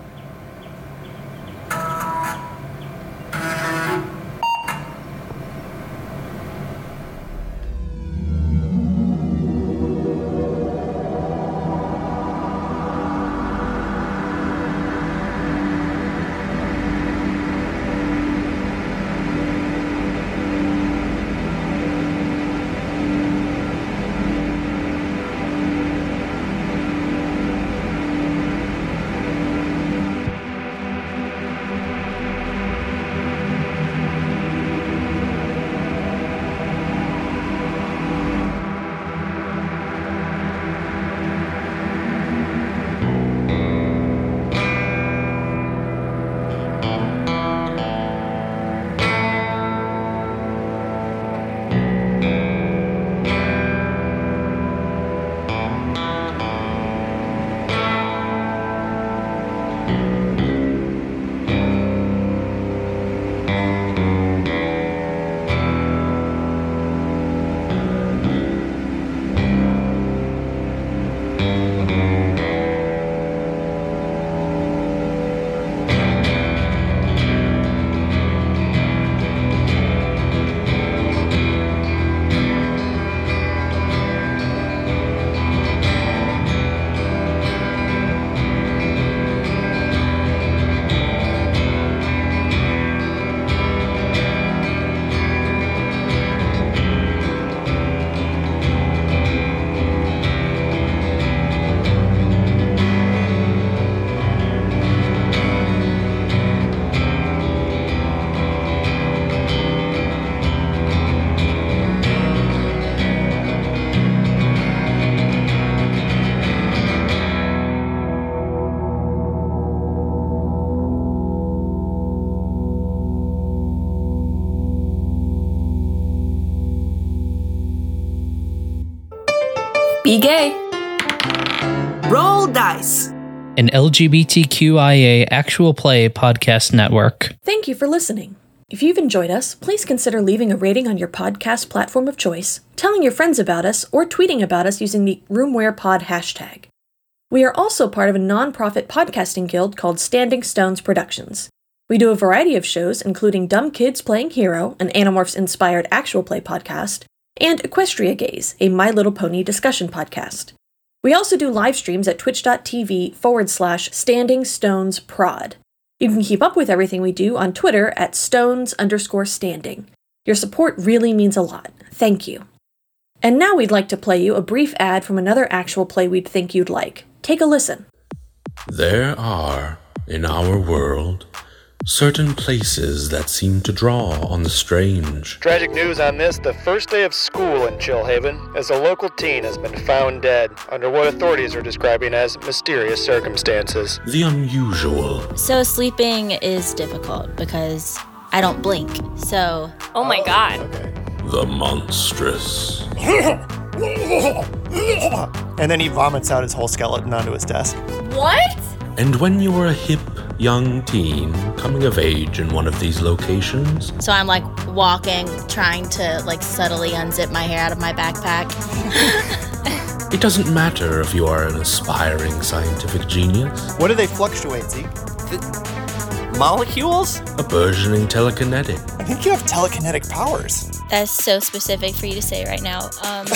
Be gay.
Roll dice.
An LGBTQIA actual play podcast network.
Thank you for listening.
If you've enjoyed us, please consider leaving a rating on your podcast platform of choice, telling your friends about us, or tweeting about us using the RoomWherePod hashtag. We are also part of a non-profit podcasting guild called Standing Stones Productions. We do a variety of shows, including Dumb Kids Playing Hero, an Animorphs inspired actual play podcast, and Equestria Gaze, a My Little Pony discussion podcast. We also do live streams at twitch.tv forward slash standing stones prod. You can keep up with everything we do on Twitter at stones underscore standing. Your support really means a lot. Thank you. And now we'd like to play you a brief ad from another actual play we'd think you'd like. Take a listen.
There are, in our world, certain places that seem to draw on the strange.
Tragic news on this the first day of school in Chillhaven, as a local teen has been found dead under what authorities are describing as mysterious circumstances.
The unusual.
So sleeping is difficult because I don't blink. So.
Oh my god.
The monstrous.
and then he vomits out his whole skeleton onto his desk.
What?
And when you were a hip young teen coming of age in one of these locations,
So I'm like walking, trying to like subtly unzip my hair out of my backpack.
it doesn't matter if you are an aspiring scientific genius,
What do they fluctuate, Zeke? Molecules?
a burgeoning telekinetic,
I think you have telekinetic powers.
That's so specific for you to say right now. Um,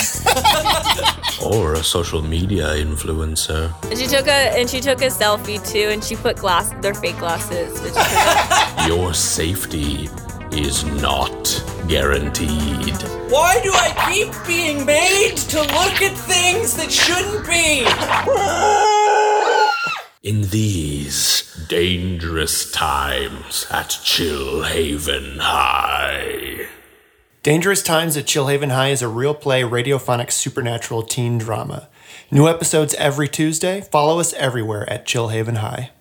or a social media influencer.
And she took a and she took a selfie too, and she put glass their fake glasses. Which
Your safety is not guaranteed.
Why do I keep being made to look at things that shouldn't be?
In these dangerous times at Chillhaven High.
Dangerous Times at Chillhaven High is a real play radiophonic supernatural teen drama. New episodes every Tuesday. Follow us everywhere at Chillhaven High.